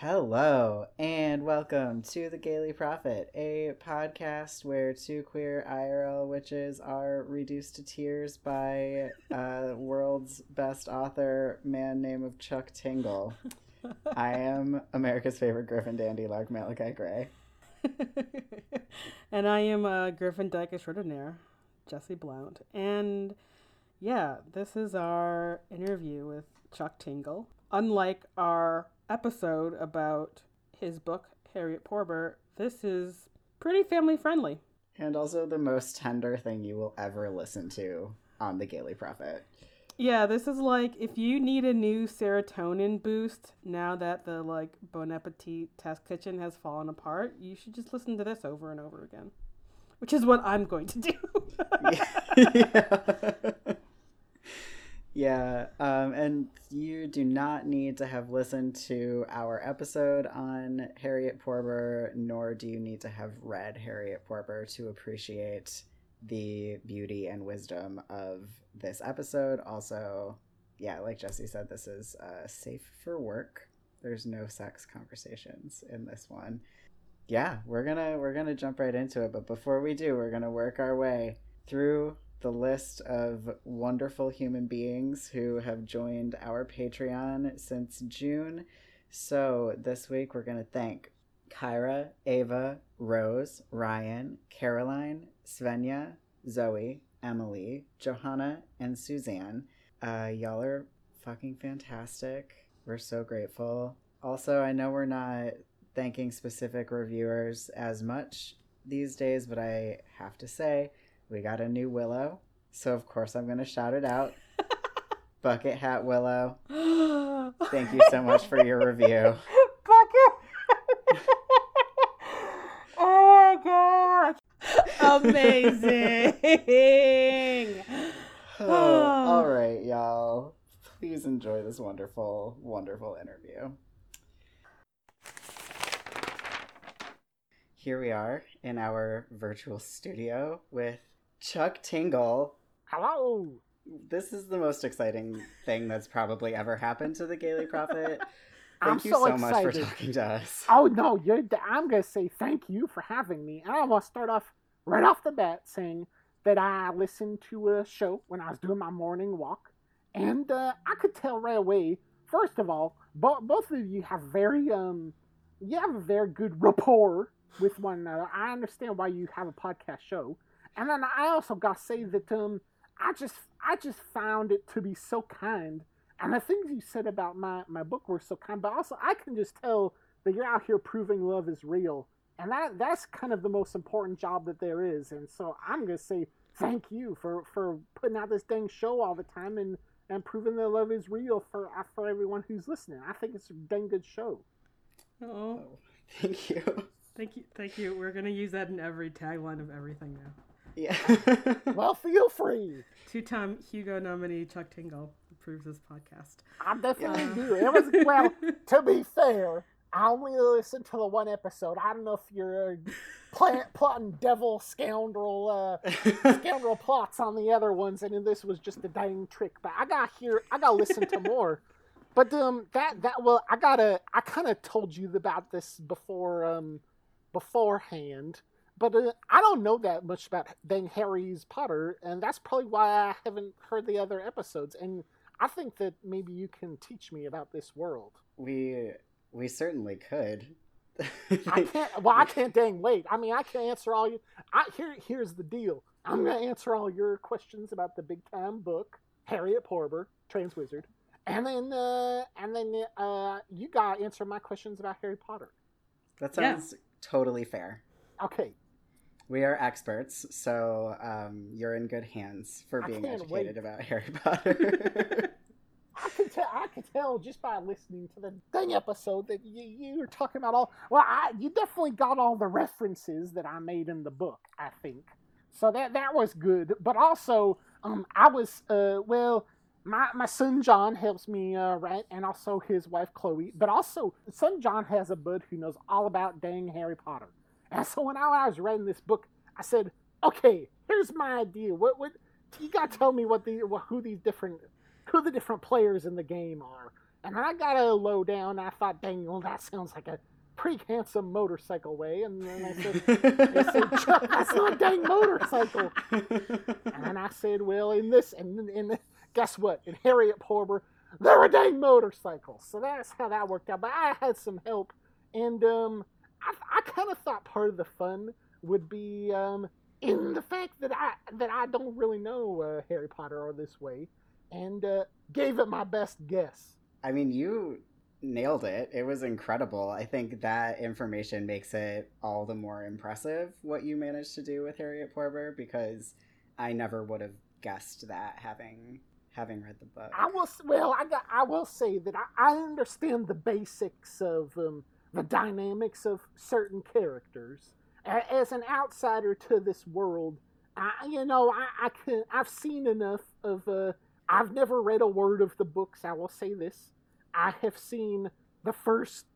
Hello, and welcome to The Gayly Prophet, a podcast where two queer IRL witches are reduced to tears by uh, world's best author, man name of Chuck Tingle. I am America's favorite Griffin dandy, Lark Malachi Gray. and I am uh, Griffin Dyke extraordinaire, Jesse Blount. And yeah, this is our interview with Chuck Tingle. Unlike our episode about his book, Harriet Porber, this is pretty family friendly. And also the most tender thing you will ever listen to on The Gayly Prophet. Yeah, this is like if you need a new serotonin boost now that the like Bon Appetit test kitchen has fallen apart, you should just listen to this over and over again. Which is what I'm going to do. yeah. Yeah. Um, and you do not need to have listened to our episode on Harriet Porber, nor do you need to have read Harriet Porber to appreciate the beauty and wisdom of this episode. Also, yeah, like Jesse said, this is uh, safe for work. There's no sex conversations in this one. Yeah, we're gonna we're gonna jump right into it. But before we do, we're gonna work our way through the list of wonderful human beings who have joined our Patreon since June. So this week we're gonna thank Kyra, Ava, Rose, Ryan, Caroline, Svenja, Zoe, Emily, Johanna, and Suzanne. Uh, y'all are fucking fantastic. We're so grateful. Also, I know we're not thanking specific reviewers as much these days, but I have to say, we got a new Willow. So, of course, I'm going to shout it out. Bucket Hat Willow. Thank you so much for your review. Bucket. oh my god. Amazing. Oh, all right, y'all. Please enjoy this wonderful, wonderful interview. Here we are in our virtual studio with Chuck Tingle. Hello. This is the most exciting thing that's probably ever happened to the Gayly Prophet. I'm Thank you so so, much for talking to us. Oh no, you're. I'm gonna say thank you for having me, and I want to start off right off the bat saying that I listened to a show when I was doing my morning walk, and uh, I could tell right away. First of all, bo- both of you have very um, you have a very good rapport with one another. I understand why you have a podcast show, and then I also got to say that um, I just I just found it to be so kind. And the things you said about my, my book were so kind, but also I can just tell that you're out here proving love is real. And that that's kind of the most important job that there is. And so I'm gonna say thank you for, for putting out this dang show all the time and, and proving that love is real for uh, for everyone who's listening. I think it's a dang good show. Oh, Thank you. thank you, thank you. We're gonna use that in every tagline of everything now. Yeah. Well, feel free. Two-time Hugo nominee Chuck Tingle approves this podcast. I definitely Uh. do. It was well. To be fair, I only listened to the one episode. I don't know if you're uh, plant, plotting devil scoundrel uh, scoundrel plots on the other ones, and this was just a dang trick. But I got here. I got to listen to more. But um, that that well, I gotta. I kind of told you about this before um, beforehand. But uh, I don't know that much about dang Harry's Potter, and that's probably why I haven't heard the other episodes. And I think that maybe you can teach me about this world. we we certainly could. I can't. Well, I can't dang wait. I mean, I can answer all you. I here. Here's the deal. I'm gonna answer all your questions about the big time book, Harriet Porber, Trans Wizard, and then uh, and then uh, you gotta answer my questions about Harry Potter. That Yeah. sounds totally fair. Okay. We are experts, so um, you're in good hands for being educated wait. about Harry Potter. I can tell. I can tell just by listening to the dang episode that you, you were talking about all. Well, I, you definitely got all the references that I made in the book. I think so. That that was good. But also, um, I was uh, well. My, my son John helps me uh, write, and also his wife Chloe. But also, son John has a bud who knows all about dang Harry Potter. And so when I, was writing this book, I said, "Okay, here's my idea. What what you got to tell me what the what, who these different who the different players in the game are. And I got a low down. I thought, dang, well, that sounds like a pretty handsome motorcycle way. And then I said, said Chuck, that's not a dang motorcycle. And then I said, well, in this, and in, guess what? In Harriet Porber, they're a dang motorcycle. So that's how that worked out. But I had some help. And um, I, I kind of thought part of the fun would be um, in the fact that I that I don't really know uh, Harry Potter or this way and uh, gave it my best guess. I mean, you nailed it. It was incredible. I think that information makes it all the more impressive what you managed to do with Harriet Porber because I never would have guessed that having having read the book. I will well, I got I will say that I, I understand the basics of um, the dynamics of certain characters. As an outsider to this world, I you know I, I can I've seen enough of uh, I've never read a word of the books, I will say this. I have seen the first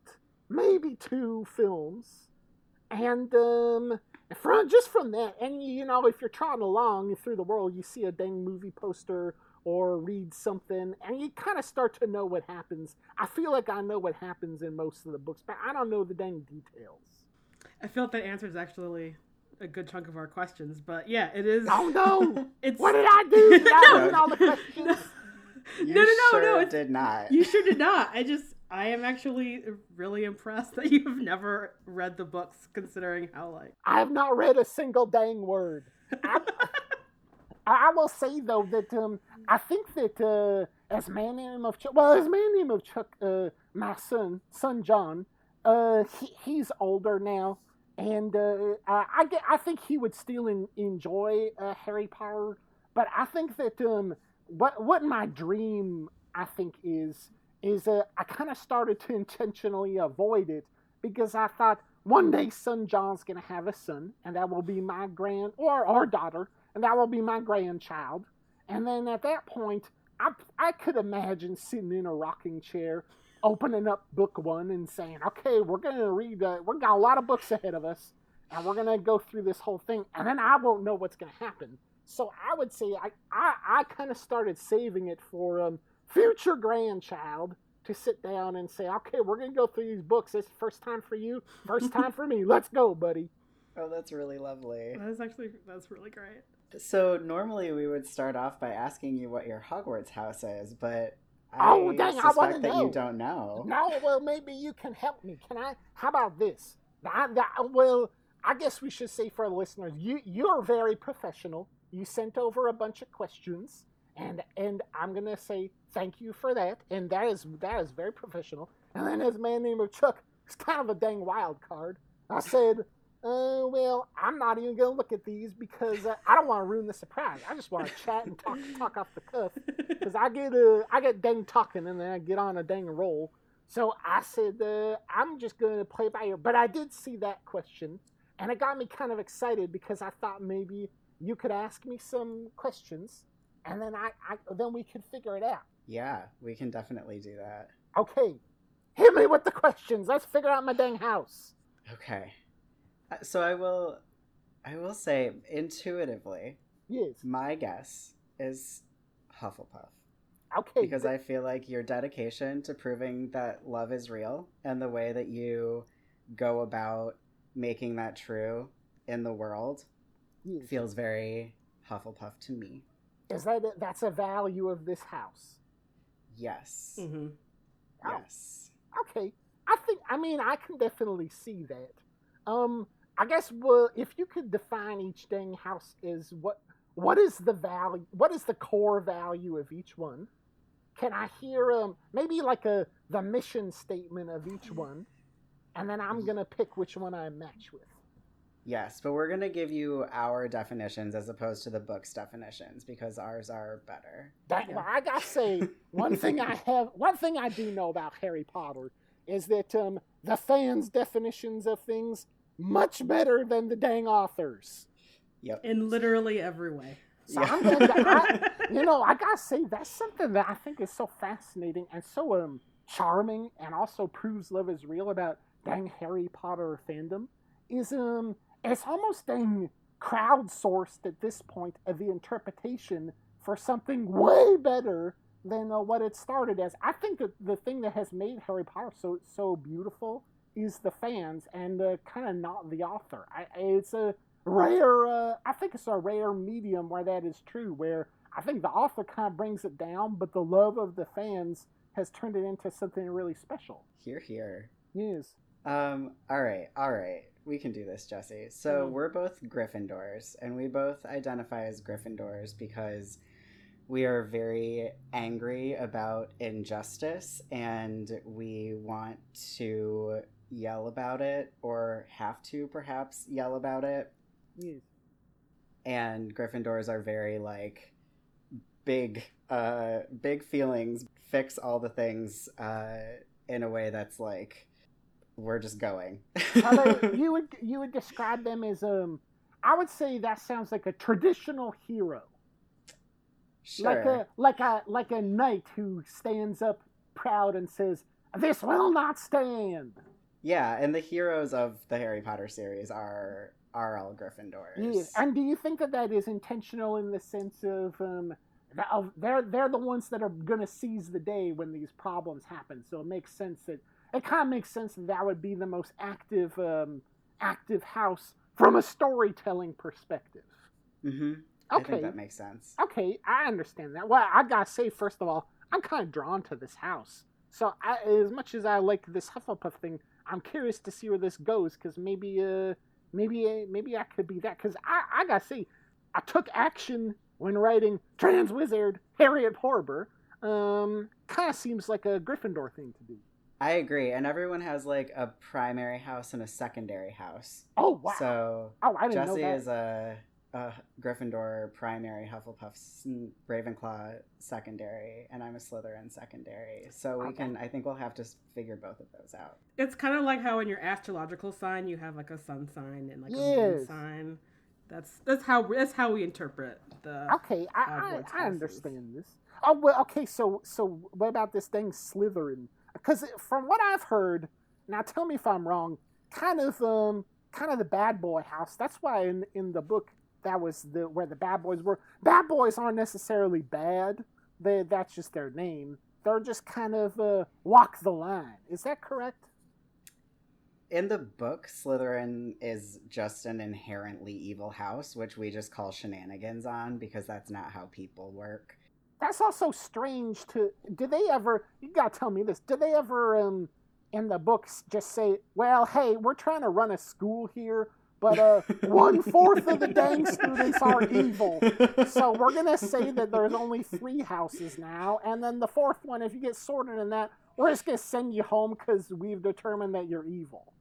maybe two films. And um from just from that, and you know, if you're trotting along through the world, you see a dang movie poster or read something, and you kind of start to know what happens. I feel like I know what happens in most of the books, but I don't know the dang details. I felt that answers actually a good chunk of our questions, but yeah, it is. Oh no! it's what did I do? Did I no, all the questions? You no, no, no, sure no. Did not. You sure did not. I just, I am actually really impressed that you've never read the books, considering how like I have not read a single dang word. I, I will say though that um, I think that uh, as man name of Chuck, well, as man name of Chuck, uh, my son, son John, uh, he, he's older now and uh, I get, I think he would still in, enjoy uh, Harry Potter, but I think that um, what what my dream I think is is uh, I kind of started to intentionally avoid it because I thought one day son John's gonna have a son, and that will be my grand or or daughter, and that will be my grandchild, and then at that point. I, I could imagine sitting in a rocking chair opening up book one and saying, okay, we're going to read, uh, we've got a lot of books ahead of us, and we're going to go through this whole thing, and then I won't know what's going to happen. So I would say I, I, I kind of started saving it for um, future grandchild to sit down and say, okay, we're going to go through these books. This first time for you, first time for me. Let's go, buddy. Oh, that's really lovely. That's actually, that's really great. So normally we would start off by asking you what your Hogwarts house is, but oh, dang, I want that know. you don't know. No, well, maybe you can help me. Can I? How about this? I, I, well, I guess we should say for the listeners, you you're very professional. You sent over a bunch of questions, and and I'm gonna say thank you for that. And that is that is very professional. And then a man named Chuck. It's kind of a dang wild card. I said, uh, well, I'm not even gonna look at these because uh, I don't want to ruin the surprise. I just want to chat and talk, talk off the cuff because I get uh, I get dang talking and then I get on a dang roll. So I said uh, I'm just gonna play by ear. But I did see that question, and it got me kind of excited because I thought maybe you could ask me some questions, and then I, I then we could figure it out. Yeah, we can definitely do that. Okay, hit me with the questions. Let's figure out my dang house. Okay. So I will, I will say intuitively, yes, my guess is Hufflepuff. Okay. Because I feel like your dedication to proving that love is real and the way that you go about making that true in the world yes. feels very Hufflepuff to me. Is that a, that's a value of this house? Yes. Mm-hmm. Oh. Yes. Okay. I think. I mean, I can definitely see that. Um, I guess well, if you could define each dang house as what what is the value? What is the core value of each one? Can I hear um maybe like a the mission statement of each one, and then I'm gonna pick which one I match with. Yes, but we're going to give you our definitions as opposed to the book's definitions because ours are better. That, well, I gotta say, one thing I have, one thing I do know about Harry Potter is that um, the fans' definitions of things much better than the dang authors. Yep. In literally every way. So Yeah. I'm going to, I, you know, I gotta say that's something that I think is so fascinating and so um charming, and also proves love is real about dang Harry Potter fandom. Is um, it's almost dang crowdsourced at this point of the interpretation for something way better than uh, what it started as. I think that the thing that has made Harry Potter so so beautiful is the fans and uh, kind of not the author. I, it's a rare. Uh, I think it's a rare medium where that is true. Where I think the author kind of brings it down, but the love of the fans has turned it into something really special. Here, here. Yes. Um, all right, all right. We can do this, Jesse. So Mm. we're both Gryffindors, and we both identify as Gryffindors because we are very angry about injustice and we want to yell about it or have to perhaps yell about it. Yes. And Gryffindors are very like big, uh, big feelings, fix all the things, uh, in a way that's like we're just going. You would you would describe them as um. I would say that sounds like a traditional hero, sure. like a like a like a knight who stands up proud and says, "This will not stand." Yeah, and the heroes of the Harry Potter series are are all Gryffindors. Yes. And do you think that that is intentional in the sense of um, they're they're the ones that are going to seize the day when these problems happen? So it makes sense that it kind of makes sense that that would be the most active um, active house from a storytelling perspective. hmm I Okay. think that makes sense. Okay, I understand that. Well, I gotta say, first of all, I'm kind of drawn to this house. So, I, as much as I like this Hufflepuff thing, I'm curious to see where this goes. Because maybe, uh, maybe, uh, maybe I could be that. Because I, I gotta say, I took action when writing Trans Wizard Harriet Porber. Um, kind of seems like a Gryffindor thing to do. I agree, and everyone has like a primary house and a secondary house. Oh wow! So oh, I didn't Jesse know that. is a, a Gryffindor primary, Hufflepuff Ravenclaw secondary, and I'm a Slytherin secondary. So we Okay. can, I think we'll have to figure both of those out. It's kind of like how in your astrological sign you have like a sun sign and like a moon Yes. sign. That's that's how that's how we interpret the. Okay, I, I, I understand this. Oh well, okay. So so what about this thing Slytherin? Because from what I've heard, now tell me if I'm wrong. Kind of um, kind of the bad boy house. That's why in in the book that was the where the bad boys were. Bad boys aren't necessarily bad. They that's just their name. They're just kind of uh, walk the line. Is that correct? In the book, Slytherin is just an inherently evil house, which we just call shenanigans on because that's not how people work. That's also strange to. Do they ever? You gotta tell me this. Do they ever, um, in the books, just say, "Well, hey, we're trying to run a school here, but uh, one fourth of the dang students are evil, so we're gonna say that there's only three houses now, and then the fourth one, if you get sorted in that, we're just gonna send you home because we've determined that you're evil."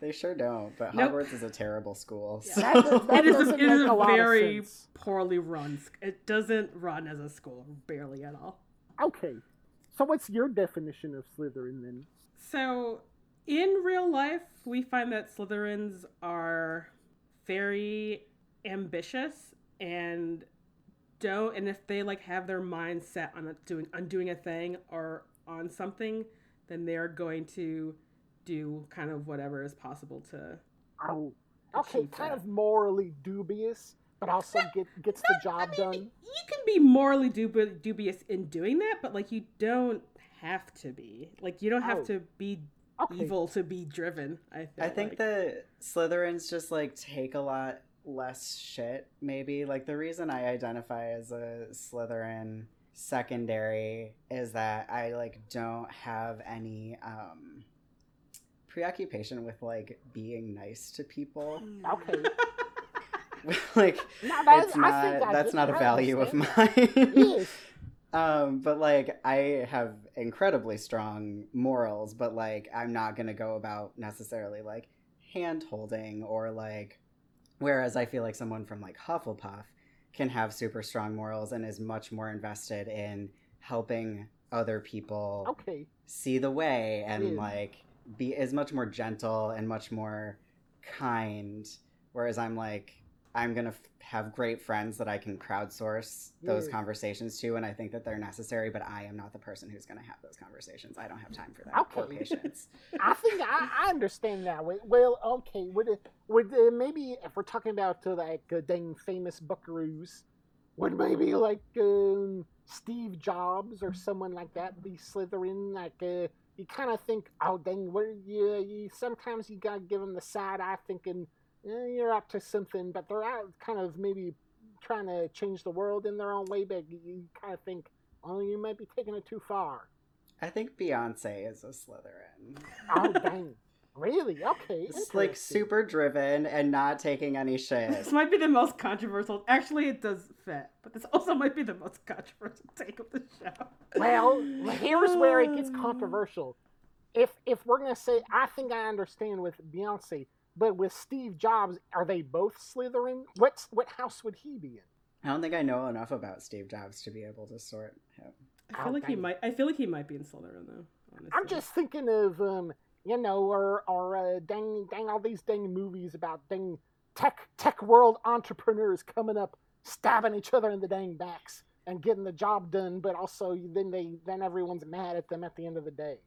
They sure don't, but Nope. Hogwarts is a terrible school. Yeah. That does- that it is a, doesn't it is make a a lot of very sense. poorly run. sc- It doesn't run as a school barely at all. Okay, so what's your definition of Slytherin then? So, in real life, we find that Slytherins are very ambitious and don't and if they like have their mind set on a, doing on doing a thing or on something, then they are going to do kind of whatever is possible to Oh, okay, kind that. of morally dubious, but also get, gets the job I mean, done. You can be morally dubi- dubious in doing that, but like you don't have to be. Like you don't have Oh. to be Okay. evil to be driven. I feel I think like. that Slytherins just like take a lot less shit, maybe. Like the reason I identify as a Slytherin secondary is that I like don't have any um preoccupation with like being nice to people. Okay. like Now, that- it's I not think that's not a value of mine. Yes. Um, but like I have incredibly strong morals, but like I'm not gonna go about necessarily like hand holding or like whereas I feel like someone from like Hufflepuff can have super strong morals and is much more invested in helping other people Okay. see the way and Yeah. like be is much more gentle and much more kind whereas i'm like i'm gonna f- have great friends that i can crowdsource those Yeah. conversations to and i think that they're necessary but i am not the person who's gonna have those conversations i don't have time for that or Okay. patience I think I, I understand that. Well, okay. Would it, would uh, maybe if we're talking about uh, like uh, dang famous buckaroos, would maybe like um, Steve Jobs or someone like that be Slytherin? Like uh, you kind of think, oh dang, what you, you sometimes you gotta give them the side eye, thinking eh, you're up to something, but they're out kind of maybe trying to change the world in their own way. But you, you kind of think, oh, you might be taking it too far. i think beyonce is a slytherin Oh dang. Really? Okay. it's like super driven and not taking any shit This might be the most controversial. Actually, it does fit, but this also might be the most controversial take of the show. Well, here's where it gets controversial. If if we're gonna say, I think I understand with Beyonce, but with Steve Jobs, are they both Slytherin? What's what house would he be in? i don't think i know enough about steve jobs to be able to sort him I feel like he dang. might. I feel like he might be in Slytherin though. Honestly. I'm just thinking of um, you know, or or uh, dang dang all these dang movies about dang tech tech world entrepreneurs coming up, stabbing each other in the dang backs and getting the job done, but also then they then everyone's mad at them at the end of the day.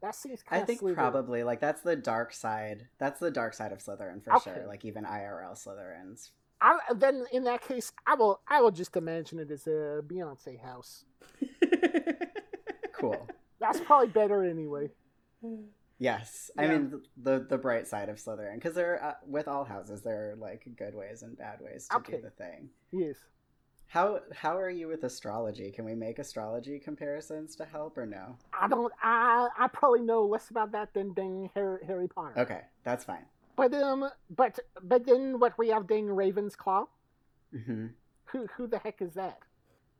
That seems I kind of think probably like that's the dark side. That's the dark side of Slytherin for Okay. sure. Like even IRL Slytherins. I, then in that case, I will I will just imagine it as a Beyonce house. Cool. That's probably better anyway. yes, I mean the the bright side of Slytherin because there uh, with all houses there are like good ways and bad ways to Okay. do the thing. Yes. How how are you with astrology? Can we make astrology comparisons to help or no? I don't. I I probably know less about that than dang Harry, Harry Potter. Okay, that's fine. But um, but but then what we have dang Ravensclaw. hmm Who who the heck is that?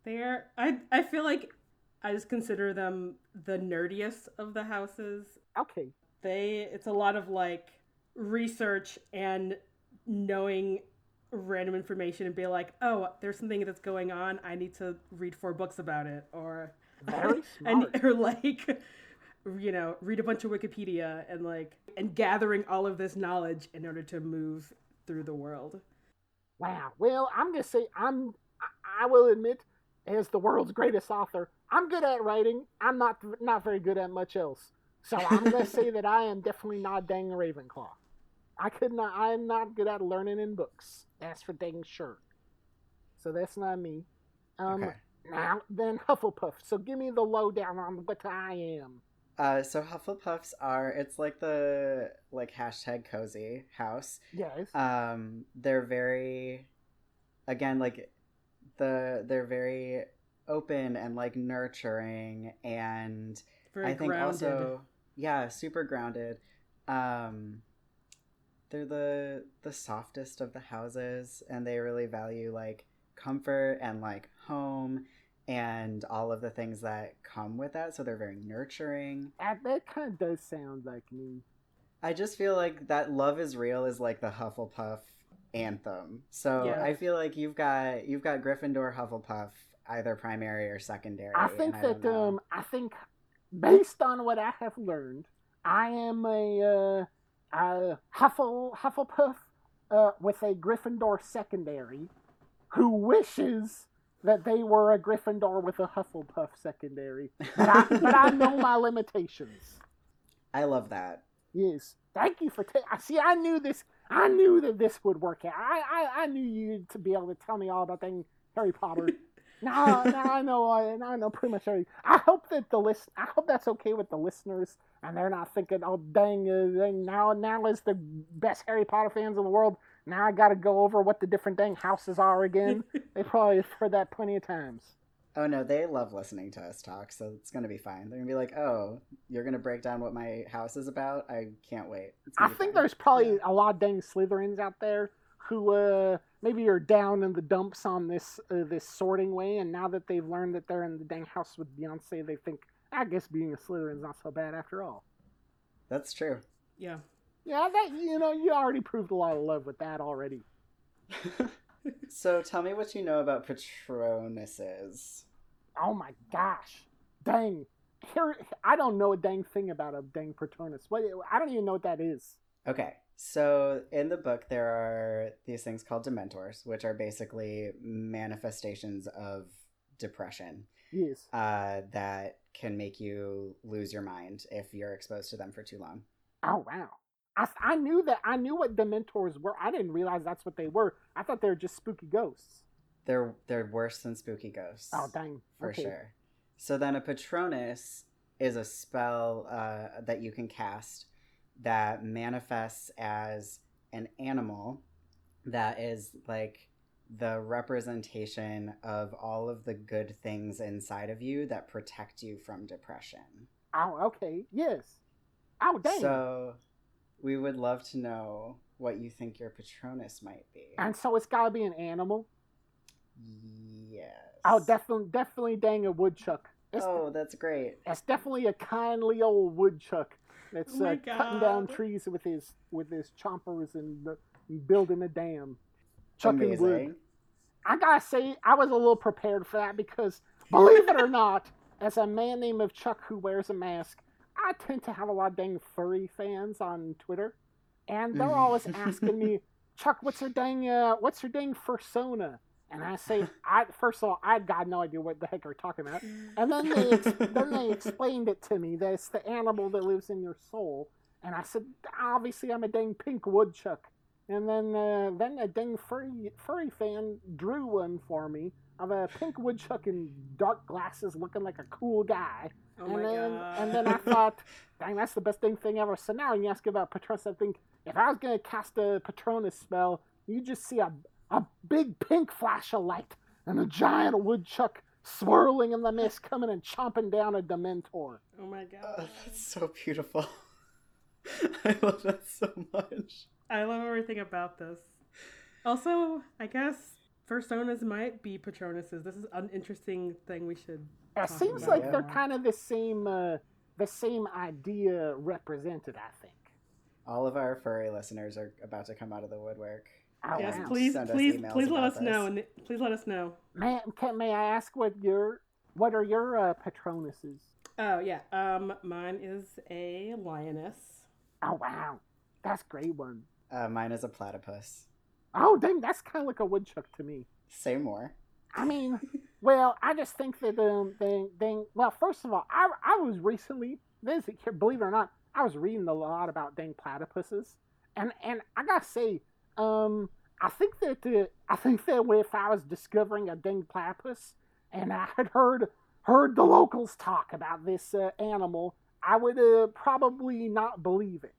They're. I. I feel like I just consider them the nerdiest of the houses. Okay. They. It's a lot of like research and knowing random information and be like, oh, there's something that's going on. I need to read four books about it, or Very and smart. or like you know read a bunch of wikipedia and like and gathering all of this knowledge in order to move through the world Wow. Well, I'm gonna say I'm. I- I will admit, as the world's greatest author, I'm good at writing. I'm not not very good at much else. So I'm gonna say that I am definitely not dang Ravenclaw. I could not. I am not good at learning in books. That's for dang sure. So that's not me. Um, Okay. Now then, Hufflepuff. So give me the lowdown on what I am. Uh, so Hufflepuffs are it's like the like hashtag cozy house. Yes. um they're very again like the they're very open and like nurturing and very i think grounded also yeah super grounded um they're the the softest of the houses and they really value like comfort and like home and all of the things that come with that so they're very nurturing that, that kind of does sound like me. I just feel like that love is real is like the Hufflepuff anthem. So Yeah. I feel like you've got you've got Gryffindor, Hufflepuff, either primary or secondary. I think that um I think based on what I have learned, I am a uh, a Huffle Hufflepuff uh, with a Gryffindor secondary who wishes that they were a Gryffindor with a Hufflepuff secondary. But I, but I know my limitations. I love that. Yes. Thank you for ta- I See, I knew this. I knew that this would work out. I, I, I knew you to be able to tell me all about thing Harry Potter. now, now I know. I, now I know pretty much everything. I hope that the list. I hope that's okay with the listeners, and they're not thinking, "Oh, dang! Uh, dang now, now is the best Harry Potter fans in the world, now I got to go over what the different dang houses are again." they probably have heard that plenty of times. Oh no, they love listening to us talk, so it's gonna be fine. They're gonna be like, "Oh, you're gonna break down what my house is about? I can't wait." I think fine." there's probably Yeah. a lot of dang Slytherins out there who uh, maybe are down in the dumps on this uh, this sorting way, and now that they've learned that they're in the dang house with Beyonce, they think, I guess being a Slytherin's not so bad after all. That's true. yeah Yeah, that you know, you already proved a lot of love with that already. so tell me what you know about Patronuses. Oh my gosh. Dang. Here I don't know a dang thing about a dang Patronus. What I don't even know what that is. Okay. So in the book there are these things called dementors, which are basically manifestations of depression. Yes. Uh, that can make you lose your mind if you're exposed to them for too long. Oh wow. I, I knew that I knew what dementors were. I didn't realize that's what they were. I thought they were just spooky ghosts. They're they're worse than spooky ghosts. Oh dang. for okay. sure. So then a Patronus is a spell uh, that you can cast that manifests as an animal that is like the representation of all of the good things inside of you that protect you from depression. Oh, okay. Yes. Oh dang. So we would love to know what you think your Patronus might be. and so it's gotta be an animal. Yes. Oh, definitely, definitely, dang a woodchuck. It's, Oh, that's great. it's definitely a kindly old woodchuck that's Oh uh, cutting down trees with his with his chompers and, uh, building a dam, chucking wood. I gotta say, I was a little prepared for that because, believe it or not, as a man named of Chuck who wears a mask, I tend to have a lot of dang furry fans on Twitter, and they're always asking me, Chuck, what's your dang, uh, what's your dang fursona? And I say, I first of all, I got no idea what the heck they're talking about, and then they ex- then they explained it to me that it's the animal that lives in your soul, and I said, obviously I'm a dang pink woodchuck. And then, uh, then a dang furry furry fan drew one for me of a pink woodchuck in dark glasses, looking like a cool guy. Oh and my then, god. and then I thought, dang, that's the best dang thing ever. So now when you ask about Patronus, I think if I was gonna cast a Patronus spell, you just see a a big pink flash of light and a giant woodchuck swirling in the mist, coming and chomping down a Dementor. oh my Oh, god. that's so beautiful. I love that so much. I love everything about this. Also, I guess fursonas might be Patronuses. This is an interesting thing we should. It Talking seems about like it. they're kind of the same, uh, the same idea represented. I think. All of our furry listeners are about to come out of the woodwork. Oh, yes, wow. please, please, please let about us know. and Please let us know. May, can, may I ask what your what are your uh, Patronuses? Oh yeah. Um, mine is a lioness. Oh wow, that's great one. Uh, mine is a platypus. Oh dang, that's kind of like a woodchuck to me. Say more. I mean, well, I just think that um, they, they, well, first of all, I, I was recently, this, believe it or not, I was reading a lot about dang platypuses, and and I gotta say, um, I think that uh, I think that if I was discovering a dang platypus, and I had heard heard the locals talk about this uh, animal, I would uh, probably not believe it,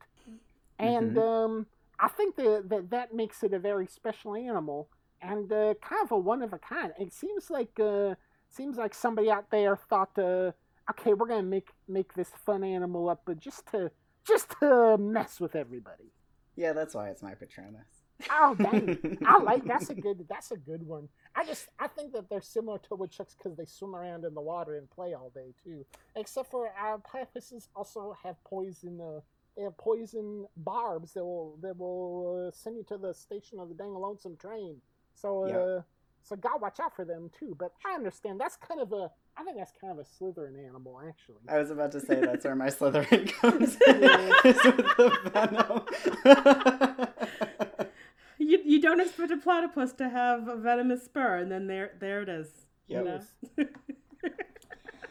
and um, I think that, that that makes it a very special animal and uh, kind of a one of a kind. It seems like uh, seems like somebody out there thought, uh, okay, we're gonna make make this fun animal up, but just to just to mess with everybody. Yeah, that's why it's my Patronus. Oh dang! I like that's a good that's a good one. I just I think that they're similar to woodchucks because they swim around in the water and play all day too. Except for our platypuses also have poison. Uh, they have poison barbs that will that will uh, send you to the station of the dang lonesome train. So uh, Yeah. so God watch out for them too. But I understand that's kind of a I think that's kind of a Slytherin animal actually. I was about to say that's where my Slytherin comes in. is with the venom. You, you don't expect a platypus to have a venomous spur, and then there there it is. You Yep. know?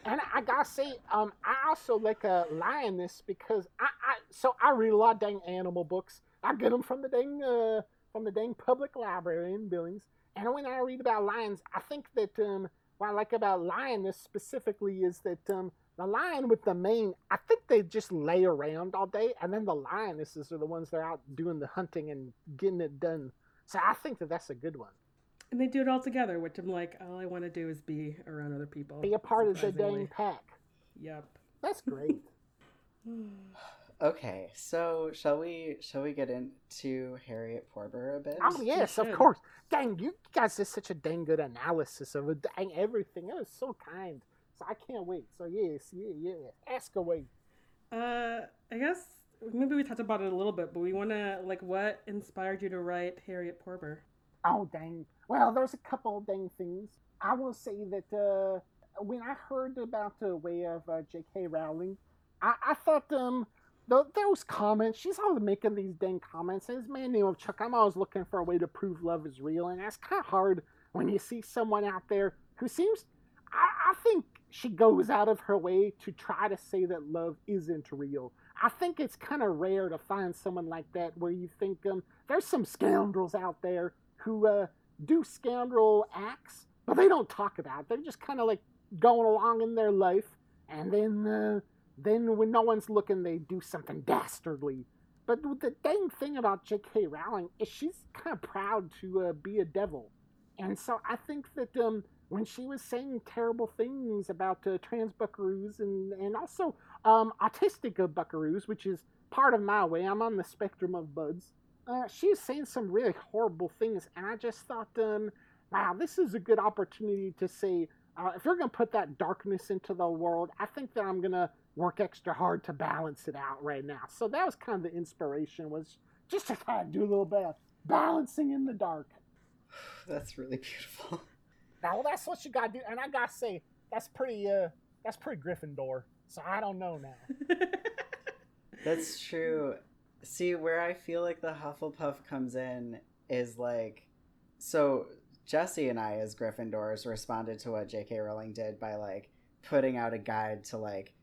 And I gotta say, um, I also like a lioness because I, I so I read a lot of dang animal books. I get them from the dang uh, from the dang public library in Billings. And when I read about lions, I think that um, what I like about lioness specifically is that um, the lion with the mane, I think they just lay around all day, and then the lionesses are the ones that are out doing the hunting and getting it done. So I think that that's a good one. and they do it all together, which I'm like, all I want to do is be around other people. Be a part of the dang pack. Yep. That's great. okay, so shall we shall we get into Harriet Porber a bit? Oh yes, of course. Dang, you guys did such a dang good analysis of it. Dang everything. It was so kind. So I can't wait. So yes, yeah, yeah. Ask away. Uh, I guess maybe we talked about it a little bit, but we want to like what inspired you to write Harriet Porber? Oh dang! Well, there's a couple dang things. I will say that uh, when I heard about the way of uh, J.K. Rowling, I, I thought um th- those comments. She's always making these dang comments. This man named Chuck, I'm always looking for a way to prove love is real, and that's kind of hard when you see someone out there who seems. I, I think she goes out of her way to try to say that love isn't real. I think it's kind of rare to find someone like that where you think um, there's some scoundrels out there who uh, do scoundrel acts, but they don't talk about it. They're just kind of like going along in their life, and then uh, then when no one's looking, they do something dastardly. But the dang thing about J.K. Rowling is she's kind of proud to uh, be a devil, and so I think that um, when she was saying terrible things about uh, trans buckaroos and and also um, autistic buckaroos, which is part of my way. I'm on the spectrum of buds. Uh, was saying some really horrible things, and I just thought, um, wow, this is a good opportunity to say, uh, if you're going to put that darkness into the world, I think that I'm going to work extra hard to balance it out right now. So that was kind of the inspiration, was just to kind of do a little bit of balancing in the dark. That's really beautiful. Now, well, that's what you got to do, and I got to say, that's pretty, uh, that's pretty Gryffindor. So I don't know now. That's true. See, where I feel like the Hufflepuff comes in is like, so Jesse and I, as Gryffindors, responded to what J.K. Rowling did by like putting out a guide to like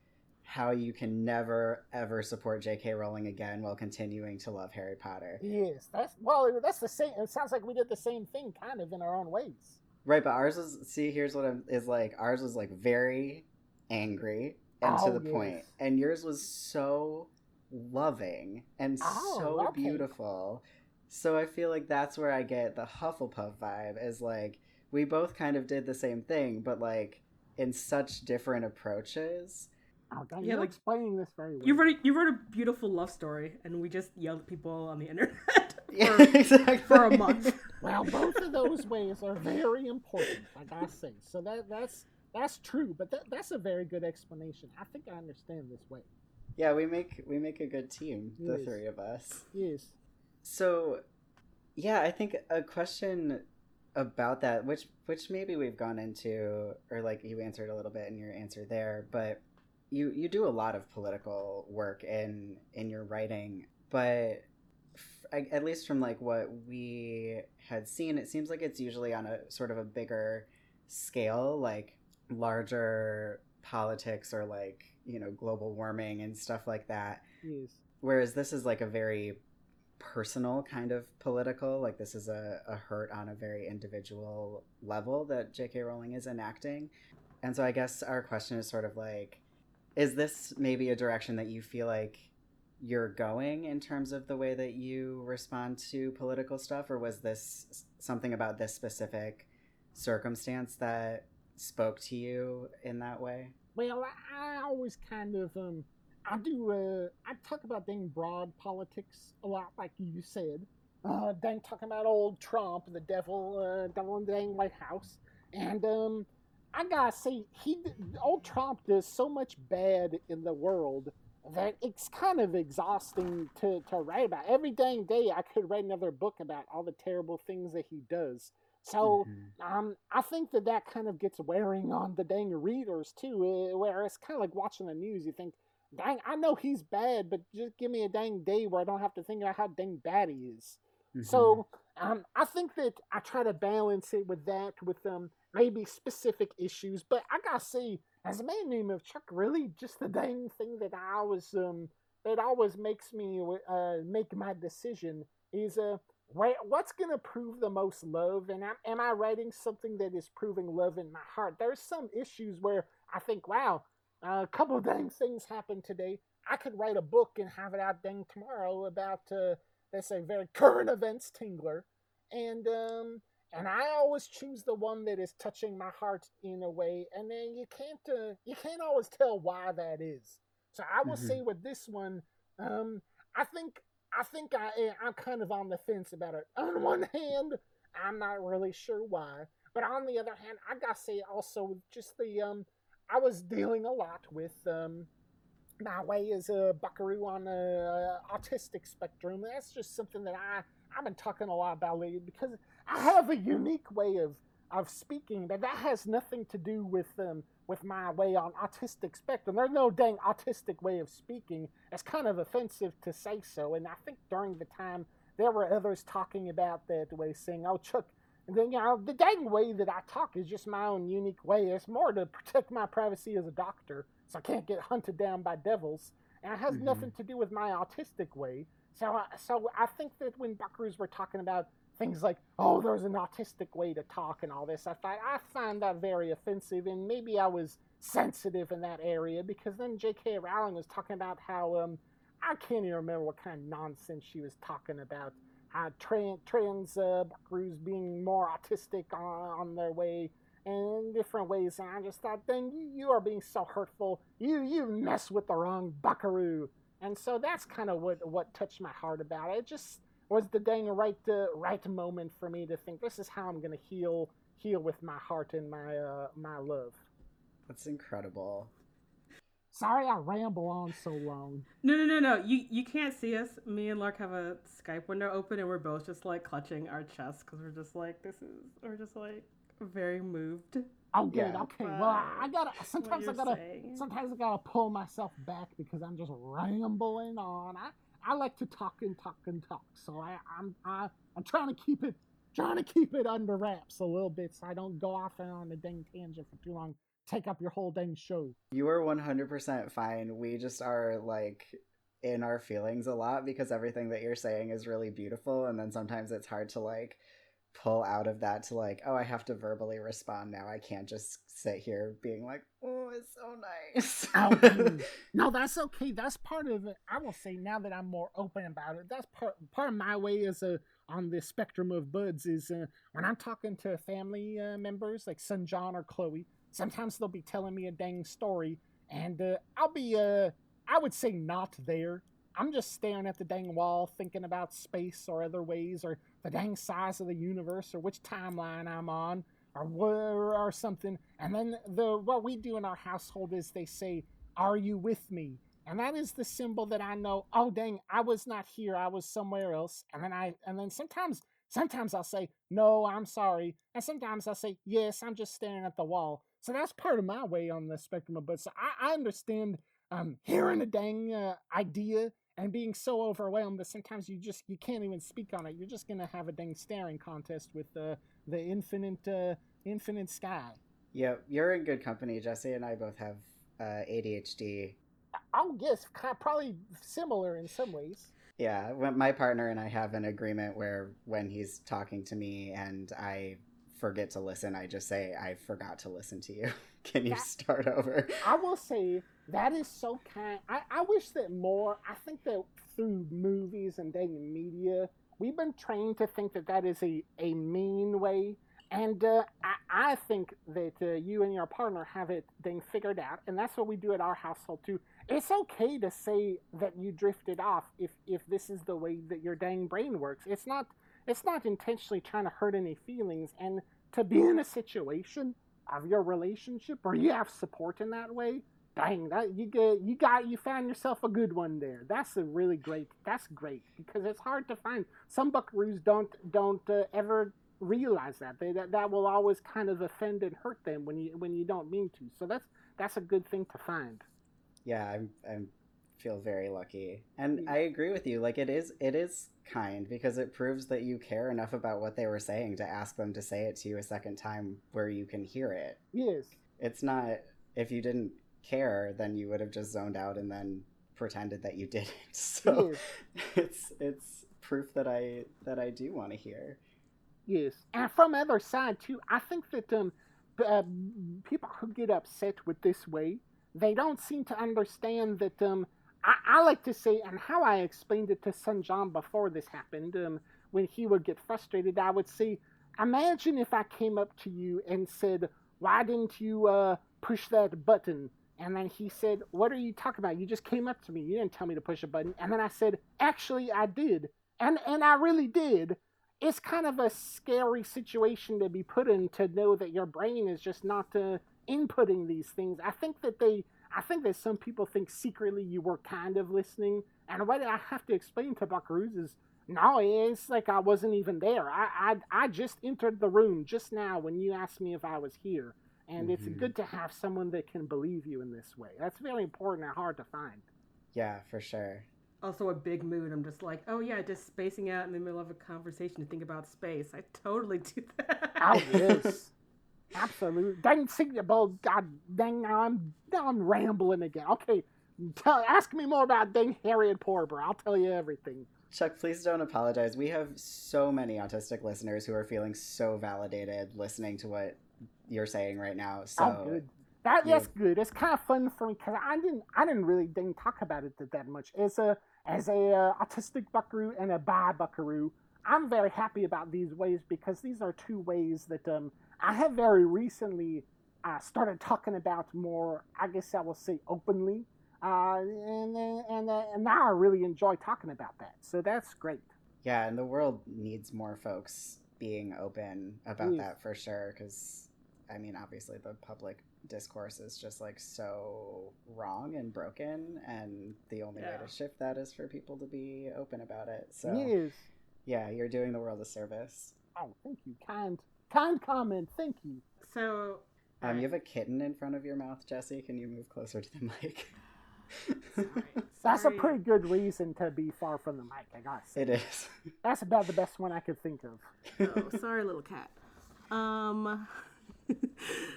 how you can never ever support J.K. Rowling again while continuing to love Harry Potter. Yes, that's well, that's the same. It sounds like we did the same thing, kind of in our own ways. Right, but ours was see. Here's what I'm is like. Ours was like very angry and Oh, to the yes. point. And yours was so loving and Oh, so beautiful. So I feel like that's where I get the Hufflepuff vibe is like we both kind of did the same thing, but like in such different approaches. Oh, dang, Yeah, you're like- explaining this very well. You wrote a, you wrote a beautiful love story, and we just yelled at people on the internet Yeah, for, exactly. for a month. Well, both of those ways are very important, I gotta say. So that that's that's true, but that, that's a very good explanation. I think I understand this way. Yeah, we make we make a good team, the three of us. Yes. So, yeah, I think a question about that, which which maybe we've gone into, or like you answered a little bit in your answer there, but you you do a lot of political work in in your writing, but f- at least from like what we had seen, it seems like it's usually on a sort of a bigger scale, like larger politics or like you know global warming and stuff like that Yes. whereas this is like a very personal kind of political like this is a, a hurt on a very individual level that j.k rowling is enacting and so i guess our question is sort of like is this maybe a direction that you feel like you're going in terms of the way that you respond to political stuff? Or was this something about this specific circumstance that spoke to you in that way? Well, I, I always kind of um, I do uh, I talk about dang broad politics a lot, like you said. Uh, dang talking about old Trump, the devil, uh, devil in the dang White House, and um, I gotta say, he old Trump does so much bad in the world that it's kind of exhausting to, to write about. Every dang day, I could write another book about all the terrible things that he does. So. Um, I think that that kind of gets wearing on the dang readers too. Uh, where it's kind of like watching the news. You think, dang, I know he's bad, but just give me a dang day where I don't have to think about how dang bad he is. Mhm. So, um, I think that I try to balance it with that, with um, maybe specific issues. But I gotta say, as a man named of Chuck, really, just the dang thing that I always um, that always makes me uh make my decision is uh what's to prove the most love? And am, am I writing something that is proving love in my heart? There's some issues where I think, wow, a couple dang things happened today. I could write a book and have it out dang tomorrow about, uh, let's say, very current events tingler. And, um, and I always choose the one that is touching my heart in a way. And then you can't, uh, you can't always tell why that is. So I will Mhm. say with this one, um, I think I think I eh, I'm kind of on the fence about it. On one hand, I'm not really sure why, but on the other hand, I gotta say also just the um, I was dealing a lot with um, my way as a buckaroo on the uh, autistic spectrum. That's just something that I I've been talking a lot about lately because I have a unique way of of speaking that that has nothing to do with um with my way on autistic spectrum. There's no dang autistic way of speaking. It's kind of offensive to say so, and I think during the time there were others talking about that way, saying, "Oh, Chuck." And then, you know, the dang way that I talk is just my own unique way. It's more to protect my privacy as a doctor so I can't get hunted down by devils. And it has Mhm. nothing to do with my autistic way. So, uh, so I think that when Buckaroos were talking about things like, "Oh, there's an autistic way to talk" and all this, I thought I find that very offensive, and maybe I was sensitive in that area because then J.K. Rowling was talking about how um, I can't even remember what kind of nonsense she was talking about. How trans trans uh, Buckaroos being more autistic on, on their way in different ways, and I just thought, then you, you are being so hurtful. You you mess with the wrong buckaroo, and so that's kind of what what touched my heart about. It just was the dang right uh, right moment for me to think this is how I'm gonna heal heal with my heart and my uh, my love. That's incredible. Sorry, I ramble on so long. No, no, no, no. You you can't see us. Me and Lark have a Skype window open, and we're both just like clutching our chests because we're just like this is. We're just like very moved. Oh, good. Yeah. Okay. Well, I, I gotta. Sometimes I gotta. saying. Sometimes I gotta pull myself back because I'm just rambling on. I I like to talk and talk and talk, so I I'm I, I'm trying to keep it trying to keep it under wraps a little bit so I don't go off on a dang tangent for too long. Take up your whole dang show. You are 100% fine. We just are like in our feelings a lot because everything that you're saying is really beautiful. And then sometimes it's hard to like pull out of that to like, oh, I have to verbally respond now. I can't just sit here being like, oh, it's so nice. Okay. no, that's okay. That's part of it. I will say now that I'm more open about it. That's part part of my way as a on the spectrum of buds is uh, when I'm talking to family uh, members like son John or Chloe. Sometimes they'll be telling me a dang story, and uh, I'll be uh I would say not there. I'm just staring at the dang wall, thinking about space or other ways, or the dang size of the universe, or which timeline I'm on, or where or something. And then the what we do in our household is they say, "Are you with me?" And that is the symbol that I know. Oh dang, I was not here. I was somewhere else. And then I and then sometimes sometimes I'll say, "No, I'm sorry," and sometimes I'll say, "Yes, I'm just staring at the wall." So that's part of my way on the spectrum of but so I, I understand um, hearing a dang uh, idea and being so overwhelmed that sometimes you just you can't even speak on it. You're just gonna have a dang staring contest with the the infinite uh, infinite sky. Yeah, you're in good company. Jesse and I both have uh, ADHD. Yes, ki- probably similar in some ways. Yeah, when my partner and I have an agreement where when he's talking to me and I forget to listen, I just say, I forgot to listen to you. Can you That- start over? I will say that is so kind. I, I wish that more. I think that through movies and dang media, we've been trained to think that that is a, a mean way. And uh, I, I think that uh, you and your partner have it dang figured out, and that's what we do at our household too. It's okay to say that you drifted off if if this is the way that your dang brain works. It's not it's not intentionally trying to hurt any feelings, and to be in a situation of your relationship where you have support in that way, dang that you get you got you found yourself a good one there. That's a really great. That's great because it's hard to find. Some buckaroos don't don't uh, ever realize that they that, that will always kind of offend and hurt them when you when you don't mean to. So that's that's a good thing to find. Yeah, I'm I'm feel very lucky. And I agree with you. Like it is it is kind because it proves that you care enough about what they were saying to ask them to say it to you a second time where you can hear it. Yes. It's not if you didn't care, then you would have just zoned out and then pretended that you didn't. So Yes. it's it's proof that I that I do want to hear. Yes, and from other side too, I think that um, b- uh, people who get upset with this way, they don't seem to understand that um, I, I like to say, and how I explained it to Son John before this happened, um, when he would get frustrated, I would say, imagine if I came up to you and said, why didn't you uh, push that button? And then he said, what are you talking about? You just came up to me. You didn't tell me to push a button. And then I said, actually, I did. And, and I really did it's kind of a scary situation to be put in to know that your brain is just not uh, inputting these things. I think that they, I think that some people think secretly you were kind of listening. And what I have to explain to Buckaroos is, no, it's like I wasn't even there. I, I, I just entered the room just now when you asked me if I was here. And it's Mhm. good to have someone that can believe you in this way. That's very important and hard to find. Yeah, for sure. Also, a big mood. I'm just like, oh yeah, just spacing out in the middle of a conversation to think about space. I totally do that. Oh, yes. Absolutely. Dang, see, well, God dang, now I'm, now I'm rambling again. Okay, tell, ask me more about dang Harriet Porber. I'll tell you everything. Chuck, please don't apologize. We have so many autistic listeners who are feeling so validated listening to what you're saying right now. So oh, good. That, yeah. that's good. It's kind of fun for me because I didn't, I didn't really dang talk about it that, that much. As a, as a uh, autistic buckaroo and a bi buckaroo, I'm very happy about these ways because these are two ways that um, I have very recently uh, started talking about more. I guess I will say openly, uh, and uh, and uh, and now I really enjoy talking about that. So that's great. yeah, and the world needs more folks being open about that for sure. Because I mean, obviously, the public discourse is just like so wrong and broken, and the only way to shift that is for people to be open about it. So Yes. yeah, you're doing the world a service. Oh, thank you. Kind, kind comment. Thank you. so, Um, you have a kitten in front of your mouth, Jesse. Can you move closer to the mic? That's Sorry. a pretty good reason to be far from the mic. I gotta it is. That's about the best one I could think of. oh, sorry, little cat. Um,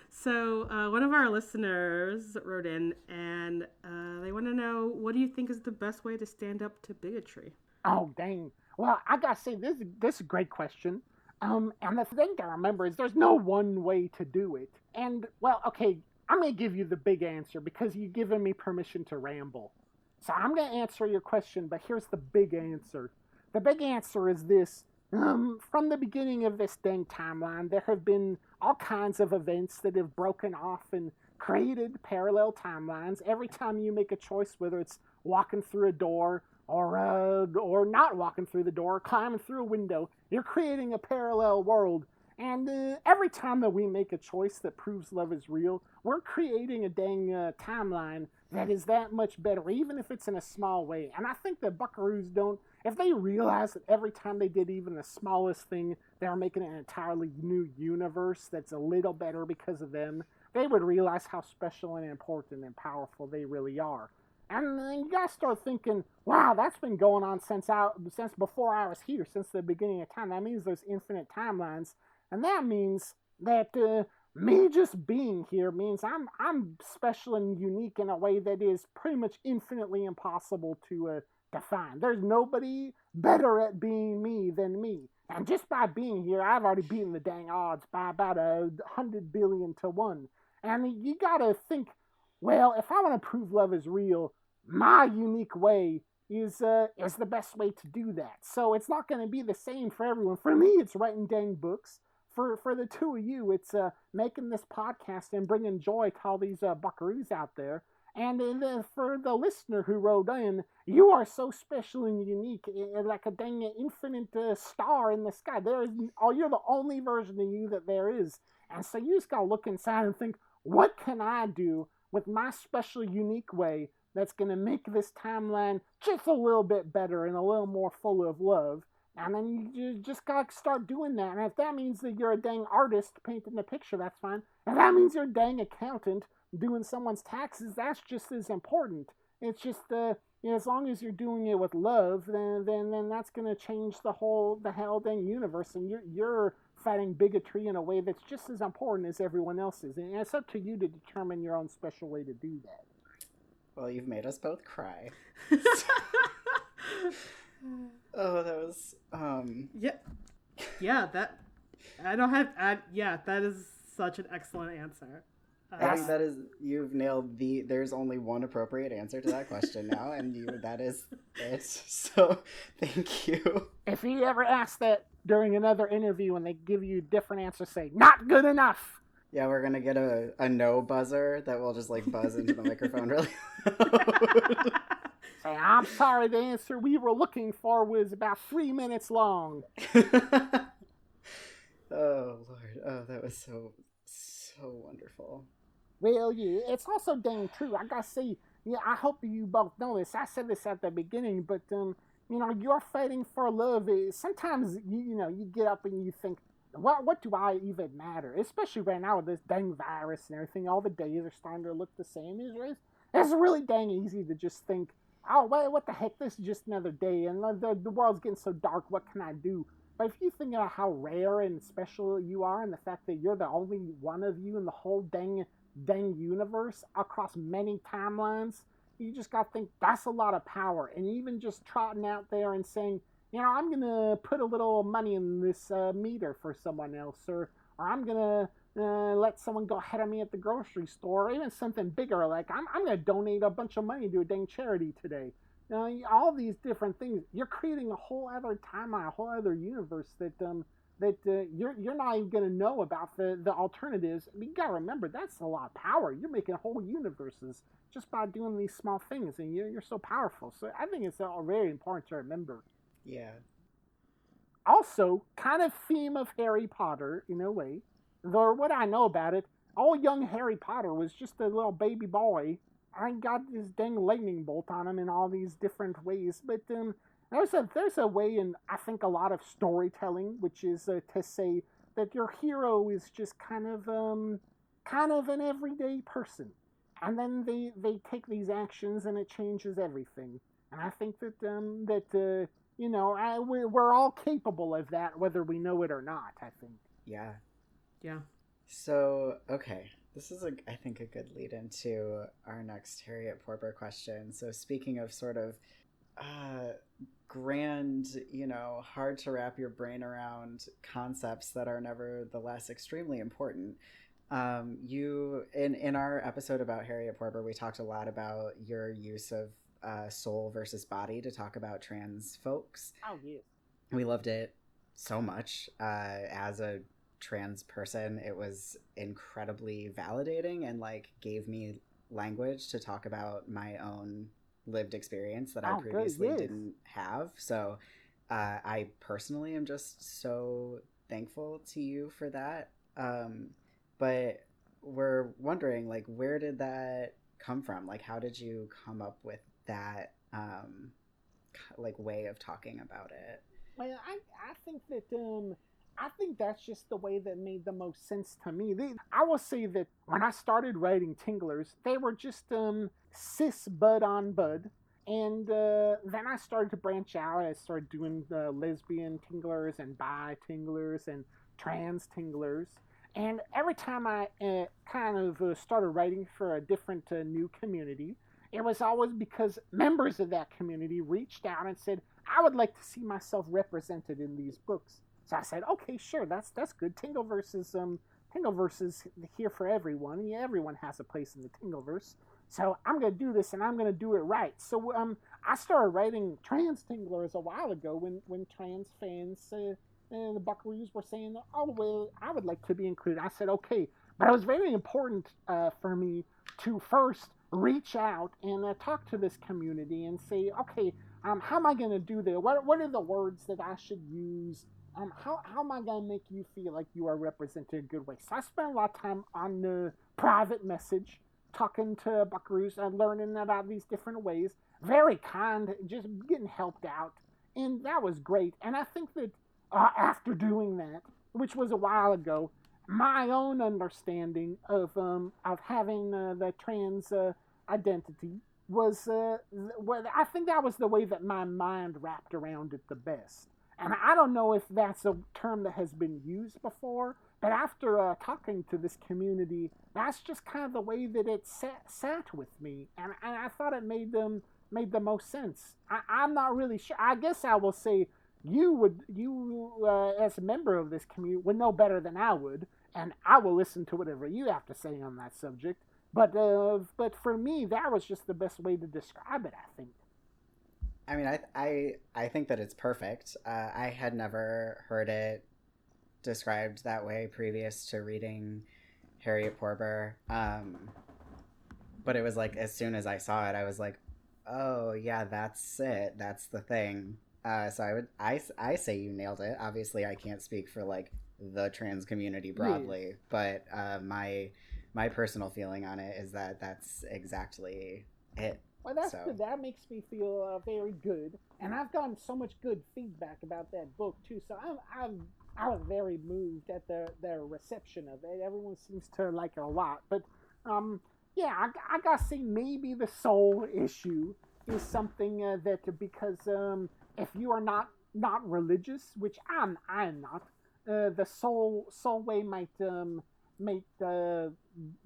so uh, one of our listeners wrote in, and uh, they want to know what do you think is the best way to stand up to bigotry? Oh dang. Well, I gotta say this this is a great question. Um, and the thing to remember is there's no one way to do it. And well, okay, I'm gonna give you the big answer because you've given me permission to ramble. So I'm gonna answer your question, but here's the big answer. The big answer is this. Um, from the beginning of this dang timeline, there have been all kinds of events that have broken off and created parallel timelines. Every time you make a choice, whether it's walking through a door or uh, or not walking through the door, climbing through a window, you're creating a parallel world. And uh, every time that we make a choice that proves love is real, we're creating a dang uh, timeline that is that much better, even if it's in a small way. And I think that Buckaroos don't, if they realize that every time they did even the smallest thing, they were making an entirely new universe that's a little better because of them, they would realize how special and important and powerful they really are. And then you gotta start thinking, wow, that's been going on since I, since before I was here, since the beginning of time. That means there's infinite timelines, and that means that uh, me just being here means I'm I'm special and unique in a way that is pretty much infinitely impossible to uh, define. There's nobody better at being me than me, and just by being here, I've already beaten the dang odds by about a hundred billion to one. And you gotta think, well, if I want to prove love is real, my unique way is uh, is the best way to do that. So it's not going to be the same for everyone. For me, it's writing dang books. For for the two of you, it's uh, making this podcast and bringing joy to all these uh, buckaroos out there. And uh, the, for the listener who wrote in, you are so special and unique, uh, like a dang infinite uh, star in the sky. There is, oh, you're the only version of you that there is. And so you just gotta look inside and think, what can I do with my special, unique way that's to make this timeline just a little bit better and a little more full of love. And then you just got to start doing that. And if that means that you're a dang artist painting a picture, that's fine. If that means you're a dang accountant doing someone's taxes, that's just as important. It's just, uh, you know, as long as you're doing it with love, then then, then that's going to change the whole, the hell dang universe. And you're, you're fighting bigotry in a way that's just as important as everyone else's. And it's up to you to determine your own special way to do that. Well, you've made us both cry. Oh, that was um yeah, yeah. That I don't have. I, yeah, that is such an excellent answer. I think that is you've nailed the there's only one appropriate answer to that question now and you that is it. So, thank you. If you ever ask that during another interview and they give you a different answers, say, not good enough. Yeah, we're going to get a a no buzzer that will just like buzz into the microphone really. Say, I'm sorry, the answer we were looking for was about three minutes long. oh lord. Oh, that was so so wonderful. Well, yeah, it's also dang true. I gotta say, yeah, I hope you both know this. I said this at the beginning, but um, you know, you're fighting for love. Sometimes you, you know, you get up and you think, what what do I even matter? Especially right now with this dang virus and everything. All the days are starting to look the same. It's, it's really dang easy to just think, oh, what the heck? This is just another day, and the, the world's getting so dark. What can I do? But if you think about how rare and special you are, and the fact that you're the only one of you in the whole dang dang universe across many timelines, you just got to think that's a lot of power. And even just trotting out there and saying, you know, I'm gonna put a little money in this uh, meter for someone else, or or I'm gonna uh, let someone go ahead of me at the grocery store, or even something bigger like I'm I'm gonna donate a bunch of money to a dang charity today. You know, all these different things. You're creating a whole other timeline, a whole other universe that um that uh, you're you're not even gonna know about the the alternatives. I mean, you gotta remember that's a lot of power. You're making whole universes just by doing these small things, and you're you're so powerful. So I think it's all very important to remember. Yeah. Also, kind of theme of Harry Potter in a way. Though what I know about it, all young Harry Potter was just a little baby boy. I got this dang lightning bolt on him in all these different ways, but um, there's a there's a way in I think a lot of storytelling, which is uh, to say that your hero is just kind of um, kind of an everyday person, and then they they take these actions and it changes everything. And I think that um, that uh, you know, I, we're, we're all capable of that, whether we know it or not, I think. Yeah. Yeah. So, okay. This is, a, I think, a good lead into our next Harriet Porber question. So, speaking of sort of uh, grand, you know, hard to wrap your brain around concepts that are nevertheless extremely important. Um, you in in our episode about Harriet Porber, we talked a lot about your use of uh, soul versus body to talk about trans folks. Oh yeah, we loved it so much. Uh, as a trans person, it was incredibly validating and like gave me language to talk about my own lived experience that oh, I previously good, yes. didn't have. So uh, I personally am just so thankful to you for that. Um, but we're wondering, like, where did that come from? Like, how did you come up with that um, like way of talking about it. Well, I I think that um I think that's just the way that made the most sense to me. They, I will say that when I started writing Tinglers, they were just um cis bud on bud. And uh, then I started to branch out. I started doing the lesbian tinglers and bi tinglers and trans tinglers. And every time I uh, kind of uh, started writing for a different uh, new community, it was always because members of that community reached out and said, I would like to see myself represented in these books. So I said, okay, sure, that's that's good. Tingleverse is um Tingleverse is here for everyone. Yeah, everyone has a place in the Tingleverse. So I'm gonna do this and I'm gonna do it right. So um I started writing trans Tinglers a while ago when when trans fans uh, and the Buckaroos were saying, oh well, I would like to be included. I said, okay, but it was very important uh, for me to first reach out and uh, talk to this community and say, okay, um, how am I going to do this? What, what are the words that I should use? Um, how, how am I going to make you feel like you are represented in a good way? So I spent a lot of time on the private message, talking to Buckaroos and learning about these different ways. Very kind, just getting helped out. And that was great. And I think that uh, after doing that, which was a while ago, my own understanding of um, of having uh, the trans uh, identity was uh, well, I think that was the way that my mind wrapped around it the best. And I don't know if that's a term that has been used before, but after uh, talking to this community, that's just kind of the way that it sat, sat with me, and, and I thought it made them made the most sense. I, I'm not really sure. I guess I will say you would you uh, as a member of this community would know better than I would and I will listen to whatever you have to say on that subject. But uh, but for me, that was just the best way to describe it. I think. I mean, I I I think that it's perfect. Uh, I had never heard it described that way previous to reading Harriet Porber. Um, but it was like as soon as I saw it, I was like, "Oh yeah, that's it. That's the thing." Uh, so I would I I say you nailed it. Obviously, I can't speak for like the trans community broadly, but uh, my my personal feeling on it is that that's exactly it. Well, that's So- That makes me feel uh, very good, and I've gotten so much good feedback about that book too. So I'm, I'm, I was very moved at the their reception of it. Everyone seems to like it a lot. But, um, yeah, I, I gotta say maybe the soul issue is something uh, that because um, if you are not not religious, which I'm, I'm not, uh, the soul soul way might um might uh,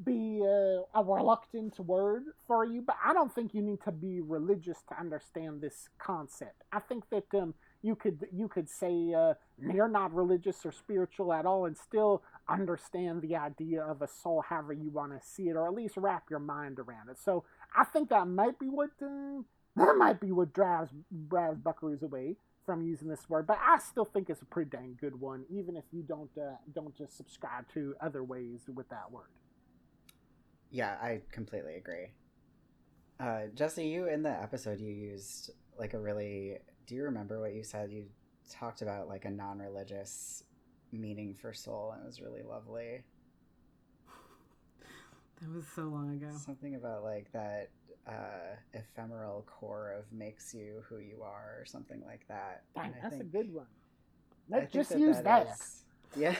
be uh, a reluctant word for you, but I don't think you need to be religious to understand this concept. I think that um, you could you could say uh, you're not religious or spiritual at all and still understand the idea of a soul however you want to see it, or at least wrap your mind around it. So I think that might be what uh, that might be what drives drives Buckaroos away from using this word, but I still think it's a pretty dang good one, even if you don't uh, don't just subscribe to other ways with that word. Yeah, I completely agree. Uh, Jesse, you in the episode you used like a really. Do you remember what you said? You talked about like a non-religious meaning for soul, and it was really lovely. That was so long ago. Something about like that uh, ephemeral core of makes you who you are, or something like that. Dang, And I that's a good one. Let's think just use that. is- Yeah,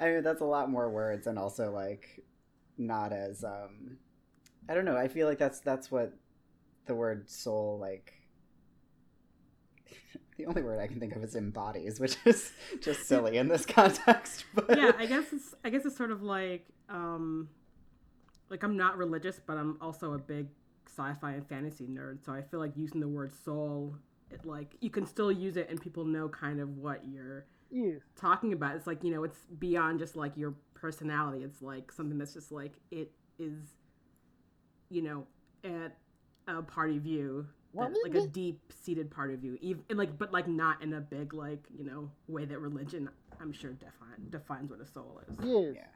I mean that's a lot more words, and also like not as um, I don't know. I feel like that's that's what the word soul like. The only word I can think of is embodies, which is just silly in this context. But yeah, I guess it's I guess it's sort of like um like I'm not religious, but I'm also a big sci-fi and fantasy nerd. So I feel like using the word soul, it like you can still use it and people know kind of what you're Yes. talking about. It's like, you know, it's beyond just like your personality. It's like something that's just like it is you know, at a party of you Well, that- like we- a deep seated part of you, even like, but like not in a big like you know way that religion, I'm sure define defines what a soul is. Yes. Yeah.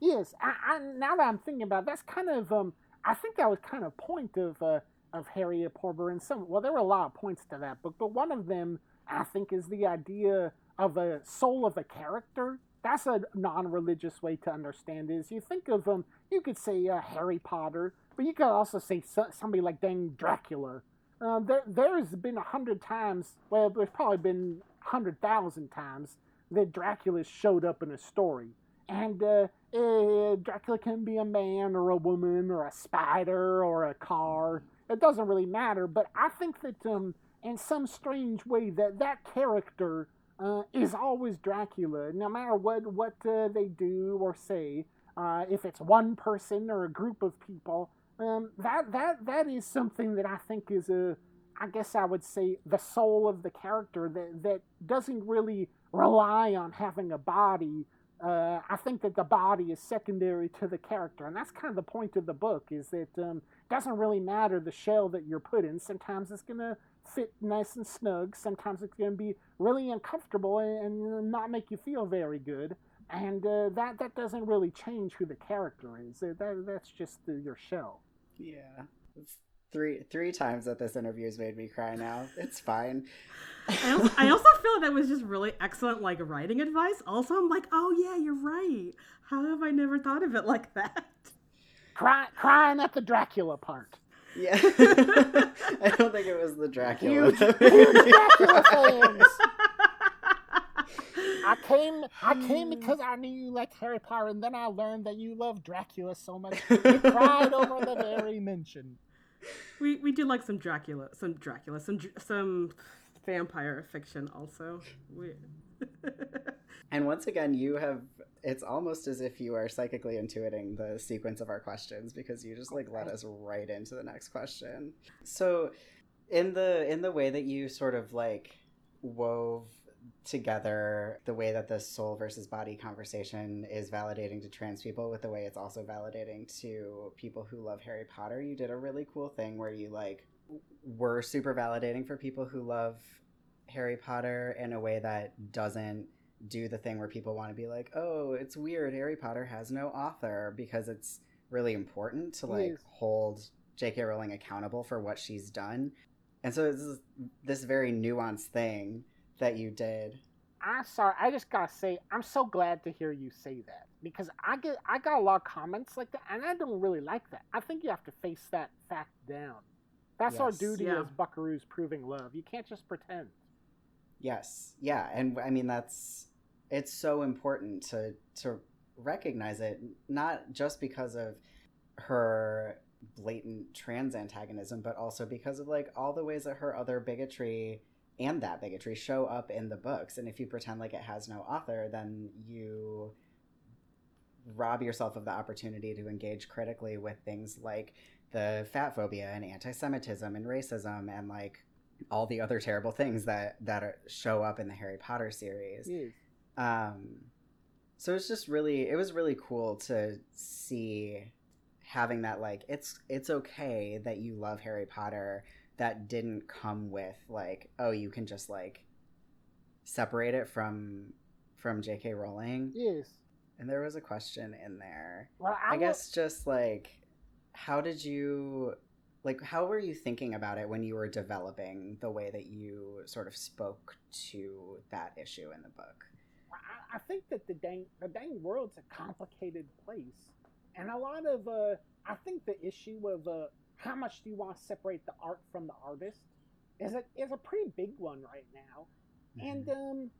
Yes. I, I, now that I'm thinking about it, that's kind of um. I think that was kind of point of uh, of Harriet Porber and some. Well, there were a lot of points to that book, but one of them I think is the idea of a soul of a character. That's a non-religious way to understand is you think of um. You could say uh, Harry Potter, but you could also say somebody like dang Dracula. Uh, there, there's been a hundred times. Well, there's probably been a hundred thousand times that Dracula showed up in a story. And uh, eh, Dracula can be a man or a woman or a spider or a car. It doesn't really matter. But I think that um, in some strange way that that character uh, is always Dracula, no matter what what uh, they do or say. Uh, if it's one person or a group of people, um, that that that is something that I think is a I guess I would say the soul of the character that that doesn't really rely on having a body. Uh, I think that the body is secondary to the character, and that's kind of the point of the book. Is that um, it doesn't really matter the shell that you're put in. Sometimes it's gonna fit nice and snug. Sometimes it's gonna be really uncomfortable and, and not make you feel very good. And uh, that that doesn't really change who the character is. Uh, That that's just uh, your shell. Yeah. Three three times that this interview has made me cry now. It's fine. I also, I also feel like that was just really excellent, like writing advice. Also, I'm like, oh yeah, you're right. How have I never thought of it like that? Cry, crying at the Dracula part. Yeah. I don't think it was the Dracula. Huge, that huge Dracula cry. fans. I came, I came because I knew you liked Harry Potter, and then I learned that you love Dracula so much. You cried over the very mention. we we do like some Dracula, some Dracula, some some vampire fiction also. We, And once again, you have. It's almost as if you are psychically intuiting the sequence of our questions because you just like let us right into the next question. So, in the in the way that you sort of like wove together the way that the soul versus body conversation is validating to trans people with the way it's also validating to people who love Harry Potter, you did a really cool thing where you like were super validating for people who love Harry Potter in a way that doesn't do the thing where people want to be like, "Oh, it's weird Harry Potter has no author" because it's really important to mm. like Yes. hold J.K. Rowling accountable for what she's done. And so this is this very nuanced thing that you did. I'm sorry. I just gotta say, I'm so glad to hear you say that because I get I got a lot of comments like that, and I don't really like that. I think you have to face that fact down. That's our duty Yeah. as buckaroos proving love. You can't just pretend. Yes. Yeah, and I mean that's it's so important to to recognize it not just because of her blatant trans antagonism but also because of like all the ways that her other bigotry and that bigotry show up in the books and if you pretend like it has no author then you rob yourself of the opportunity to engage critically with things like the fat phobia and anti-semitism and racism and like all the other terrible things that that are, show up in the Harry Potter series. Yes. Um, so it's just really it was really cool to see having that like it's it's okay that you love Harry Potter that didn't come with like oh you can just like separate it from from J.K. Rowling. Yes. And there was a question in there. Well, I, I, guess just like how did you like how were you thinking about it when you were developing the way that you sort of spoke to that issue in the book? I, I think that the dang the dang world's a complicated place, and a lot of uh, I think the issue of uh, how much do you want to separate the art from the artist is a is a pretty big one right now, and um,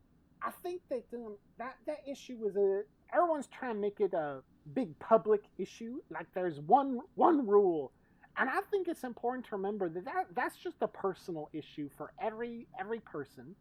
I think that um, that that issue is a everyone's trying to make it a big public issue. Like there's one one rule, and I think it's important to remember that, that that's just a personal issue for every every person,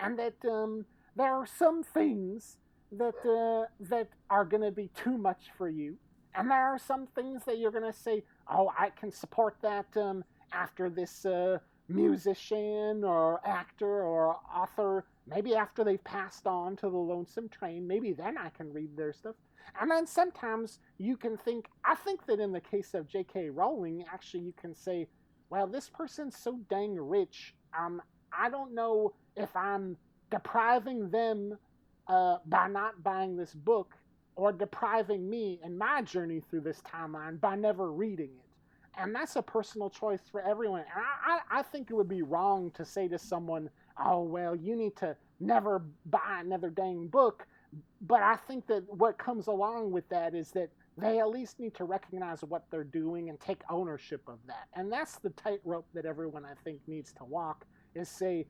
and that um, there are some things that uh, that are going to be too much for you, and there are some things that you're going to say, "Oh, I can support that." Um, after this uh, musician or actor or author, maybe after they've passed on to the lonesome train, maybe then I can read their stuff. And then sometimes you can think, I think that in the case of J.K. Rowling, actually, you can say, well, this person's so dang rich. Um, I don't know if I'm depriving them uh, by not buying this book or depriving me and my journey through this timeline by never reading it. And that's a personal choice for everyone. And I, I, I think it would be wrong to say to someone, oh, well, you need to never buy another dang book. But I think that what comes along with that is that they at least need to recognize what they're doing and take ownership of that. And that's the tightrope that everyone, I think, needs to walk is say,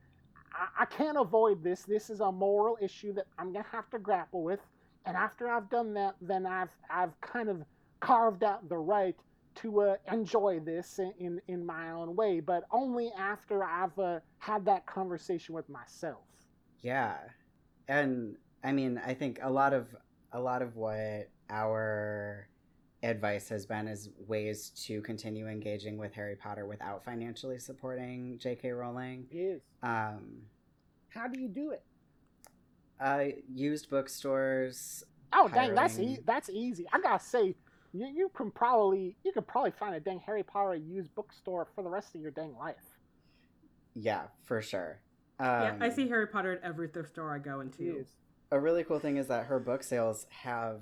I, I can't avoid this. This is a moral issue that I'm going to have to grapple with. And after I've done that, then I've, I've kind of carved out the right to uh, enjoy this in, in, in my own way, but only after I've uh, had that conversation with myself. Yeah. And I mean, I think a lot of a lot of what our advice has been is ways to continue engaging with Harry Potter without financially supporting J.K. Rowling. Yes. Um, How do you do it? Uh, used bookstores. Oh, dang, that's e- that's easy. I gotta say, you, you can probably you could probably find a dang Harry Potter used bookstore for the rest of your dang life. Yeah, for sure. Um, yeah, I see Harry Potter at every thrift store I go into. Yes. A really cool thing is that her book sales have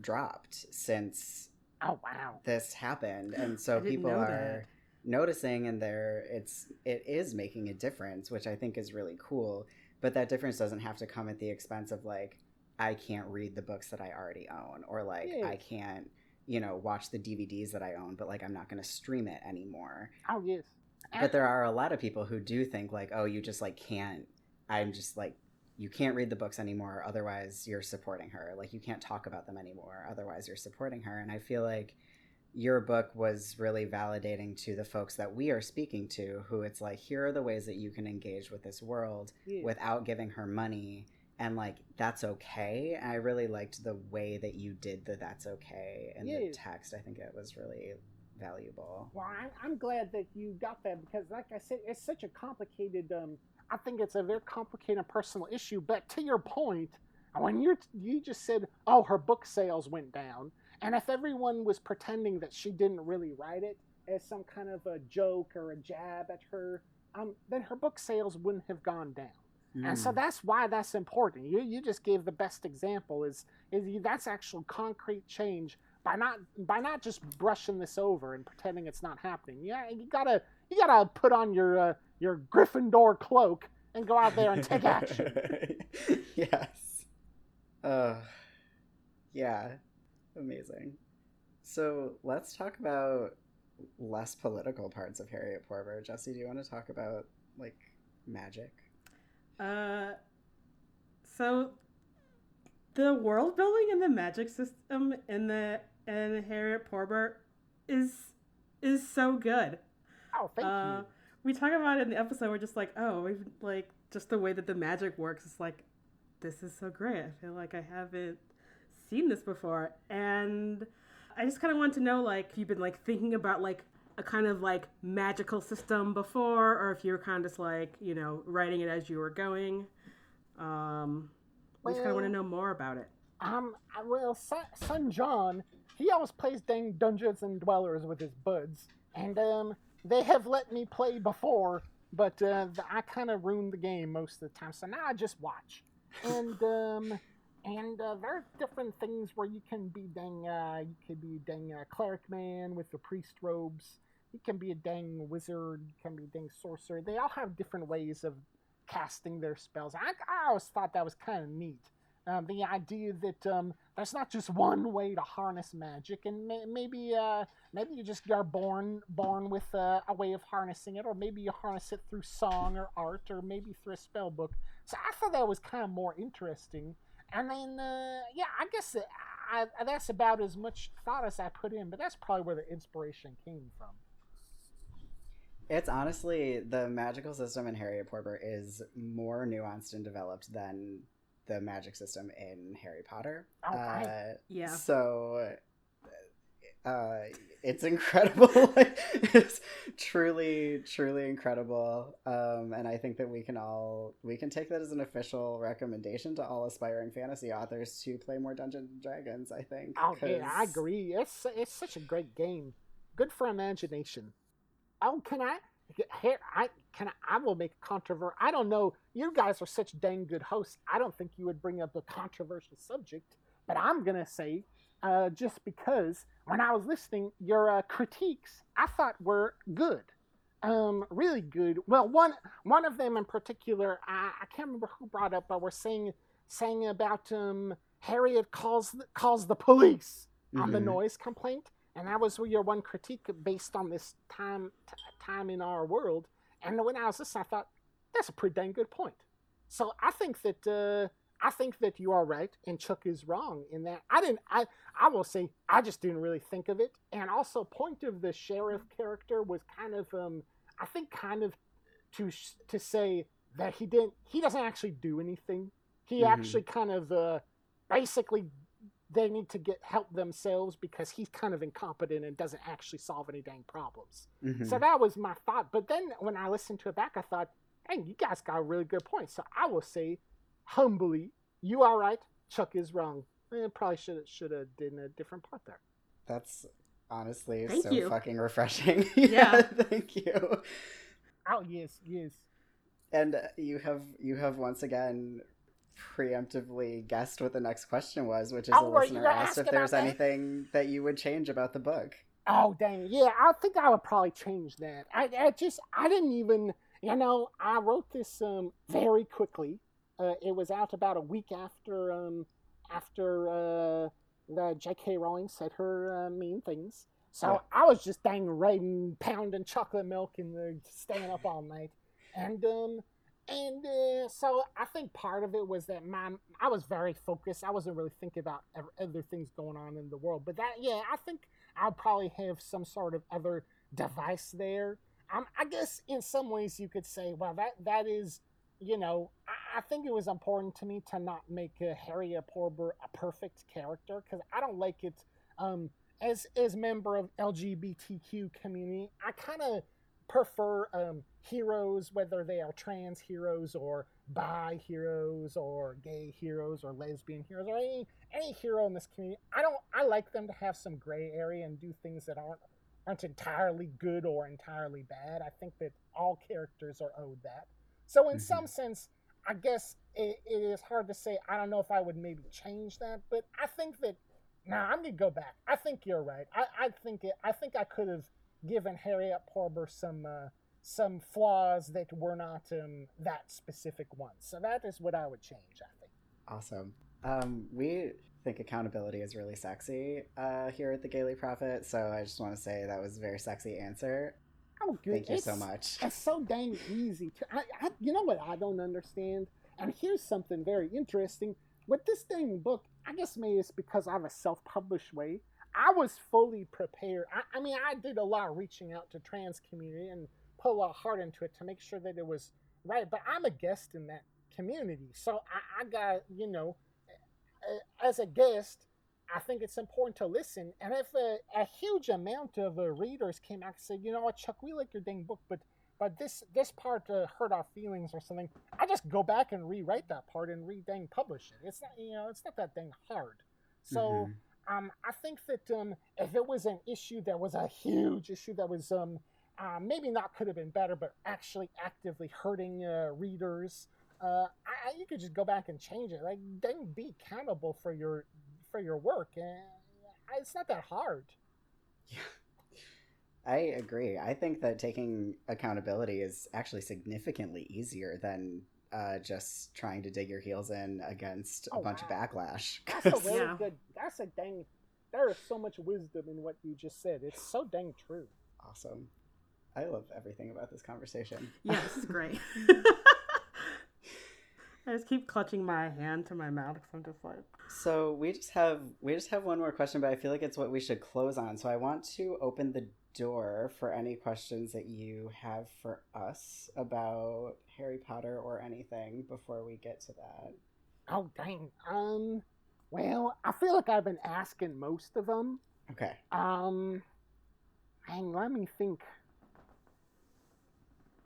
dropped since Oh wow. this happened, and so people know are noticing, and they're it's it is making a difference, which I think is really cool. But that difference doesn't have to come at the expense of like I can't read the books that I already own, or like Yeah. I can't you know watch the DVDs that I own, but like I'm not going to stream it anymore. Oh yes. But there are a lot of people who do think like, oh, you just like can't. I'm just like you can't read the books anymore otherwise you're supporting her like you can't talk about them anymore otherwise you're supporting her and i feel like your book was really validating to the folks that we are speaking to who it's like here are the ways that you can engage with this world Yes. without giving her money and like that's okay i really liked the way that you did the that's okay in the text i think it was really valuable Well, I'm, I'm glad that you got that because, like I said, it's such a complicated. Um, I think it's a very complicated personal issue. But to your point, when you're you just said, "Oh, her book sales went down," and if everyone was pretending that she didn't really write it as some kind of a joke or a jab at her, um, then her book sales wouldn't have gone down. And so Mm. that's why that's important. You you just gave the best example is is you, that's actual concrete change by not by not just brushing this over and pretending it's not happening. Yeah, you gotta you gotta put on your uh, your Gryffindor cloak and go out there and take action. yes. Uh, Yeah, amazing. So let's talk about less political parts of Harriet Porber. Jesse, do you want to talk about like magic? Uh, so the world building and the magic system in the in Harriet Porber is is so good. Oh, thank Uh, you. we talk about it in the episode. We're just like, oh, we've like just the way that the magic works. It's like this is so great. I feel like I haven't seen this before, and I just kind of want to know like if you've been like thinking about like a kind of like magical system before, or if you were kind of just like you know writing it as you were going. Um, we just kind of want to know more about it. Um, well, son, son John, he always plays dang Dungeons and Dwellers with his buds, and um, they have let me play before, but uh, I kind of ruined the game most of the time, so now I just watch. And um, and uh, there are different things where you can be dang, uh, you could be dang uh, cleric man with the priest robes. You can be a dang wizard. You can be a dang sorcerer. They all have different ways of casting their spells. I, I always thought that was kind of neat. Um, the idea that um, there's not just one way to harness magic, and may- maybe uh, maybe you just are born born with uh, a way of harnessing it, or maybe you harness it through song or art, or maybe through a spell book. So I thought that was kind of more interesting. And then uh, yeah, I guess that I, I, that's about as much thought as I put in, but that's probably where the inspiration came from. It's honestly the magical system in Harriet Porber is more nuanced and developed than the magic system in Harry Potter. Oh, I- Uh, Yeah. So uh, it's incredible. it's truly, truly incredible. Um, and I think that we can all we can take that as an official recommendation to all aspiring fantasy authors to play more Dungeons and Dragons. I think. Oh yeah, I agree. It's it's such a great game. Good for imagination. Oh, can I? Here, I can. I, I will make a controversy. I don't know. You guys are such dang good hosts. I don't think you would bring up a controversial subject, but I'm gonna say, uh, just because when I was listening, your uh, critiques I thought were good, um, really good. Well, one one of them in particular, I, I can't remember who brought up, but we're saying saying about um Harriet calls calls the police on the Mhm. noise complaint, and that was your one critique based on this time t- time in our world. And when I was listening, I thought that's a pretty dang good point. So I think that uh, I think that you are right, and Chuck is wrong in that. I didn't. I I will say I just didn't really think of it. And also, point of the sheriff character was kind of um I think kind of to to say that he didn't he doesn't actually do anything. He Mhm. actually kind of uh basically they need to get help themselves because he's kind of incompetent and doesn't actually solve any dang problems. Mhm. So that was my thought. But then when I listened to it back, I thought, hey, you guys got a really good point. So I will say, humbly, you are right. Chuck is wrong. Eh, probably should have should have did a different part there. That's honestly Thank so you. fucking refreshing. Yeah. thank you. Oh yes, yes. And you have you have once again preemptively guessed what the next question was, which is Oh, a listener asked if there's about that? anything that you would change about the book. Oh dang, yeah. I think I would probably change that. I, I just I didn't even you know I wrote this um very quickly. Uh, it was out about a week after um after uh the J.K. Rowling said her uh, mean things. So Yeah. I was just dang writing, pounding chocolate milk and uh, staying up all night, and um and uh, so I think part of it was that my I was very focused. I wasn't really thinking about other things going on in the world. But that yeah, I think I'll probably have some sort of other device there. Um, I guess in some ways you could say, well, that that is, you know, I, think it was important to me to not make uh, Harriet Porber a perfect character because I don't like it. Um, as as member of LGBTQ community, I kind of prefer um, heroes, whether they are trans heroes or bi heroes or gay heroes or lesbian heroes or any any hero in this community. I don't. I like them to have some gray area and do things that aren't aren't entirely good or entirely bad. I think that all characters are owed that. So in Mhm. some sense, I guess it, it is hard to say. I don't know if I would maybe change that, but I think that. Nah, I'm gonna go back. I think you're right. I, I think it. I think I could have given Harriet Porber some uh, some flaws that were not um, that specific ones. So that is what I would change. I think. Awesome. Um, we think accountability is really sexy uh, here at the Gayly Prophet. So I just want to say that was a very sexy answer. Oh, good. Thank you it's, so much. It's so dang easy to. I, I, you know what I don't understand? And here's something very interesting. With this dang book, I guess maybe it's because I have a self published way. I was fully prepared. I, I mean, I did a lot of reaching out to trans community and put a lot of heart into it to make sure that it was right. But I'm a guest in that community. So I, I got, you know, as a guest, I think it's important to listen. And if a, a huge amount of uh, readers came out and said, you know what, Chuck, we like your dang book, but but this this part uh, hurt our feelings or something, I just go back and rewrite that part and re dang publish it. It's not you know it's not that dang hard. So mm-hmm. um, I think that um, if it was an issue that was a huge issue that was um, uh, maybe not could have been better, but actually actively hurting uh, readers, uh, I, you could just go back and change it. Like, then be accountable for your for your work, and it's not that hard. Yeah. I agree. I think that taking accountability is actually significantly easier than uh, just trying to dig your heels in against a oh, bunch wow. of backlash. That's a really yeah. good. That's a dang. There is so much wisdom in what you just said. It's so dang true. Awesome. I love everything about this conversation. Yeah, this is great. I just keep clutching my hand to my mouth because I'm just like. So we just have we just have one more question, but I feel like it's what we should close on. So I want to open the door for any questions that you have for us about Harry Potter or anything before we get to that. Oh dang. Um. Well, I feel like I've been asking most of them. Okay. Um. Hang. Let me think.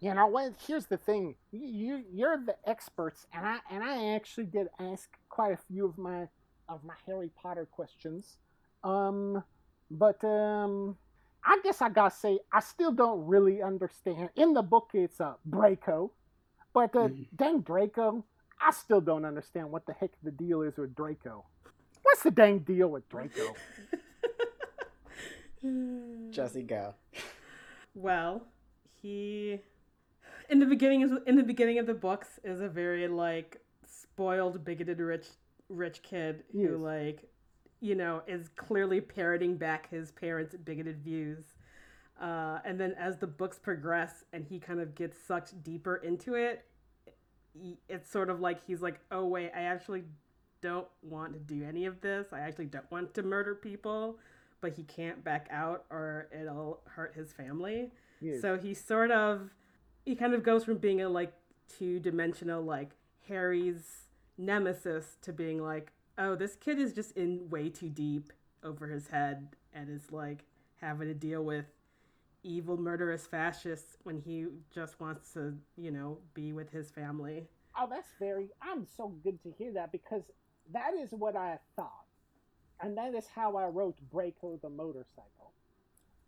You know what? Here's the thing. You you're the experts, and I and I actually did ask quite a few of my of my Harry Potter questions. Um, but um, I guess I gotta say I still don't really understand. In the book, it's a uh, Draco, but uh, mm. dang Draco, I still don't understand what the heck the deal is with Draco. What's the dang deal with Draco? Jesse, go. Well, he in the beginning is in the beginning of the books is a very like spoiled, bigoted, rich rich kid yes. who like you know is clearly parroting back his parents' bigoted views. Uh, and then as the books progress and he kind of gets sucked deeper into it, it's sort of like he's like, oh wait, I actually don't want to do any of this. I actually don't want to murder people, but he can't back out or it'll hurt his family. Yes. So he sort of he kind of goes from being a like two dimensional like Harry's nemesis to being like, oh, this kid is just in way too deep over his head and is like having to deal with evil murderous fascists when he just wants to, you know, be with his family. Oh, that's very I'm so good to hear that because that is what I thought. And that is how I wrote Draco the motorcycle.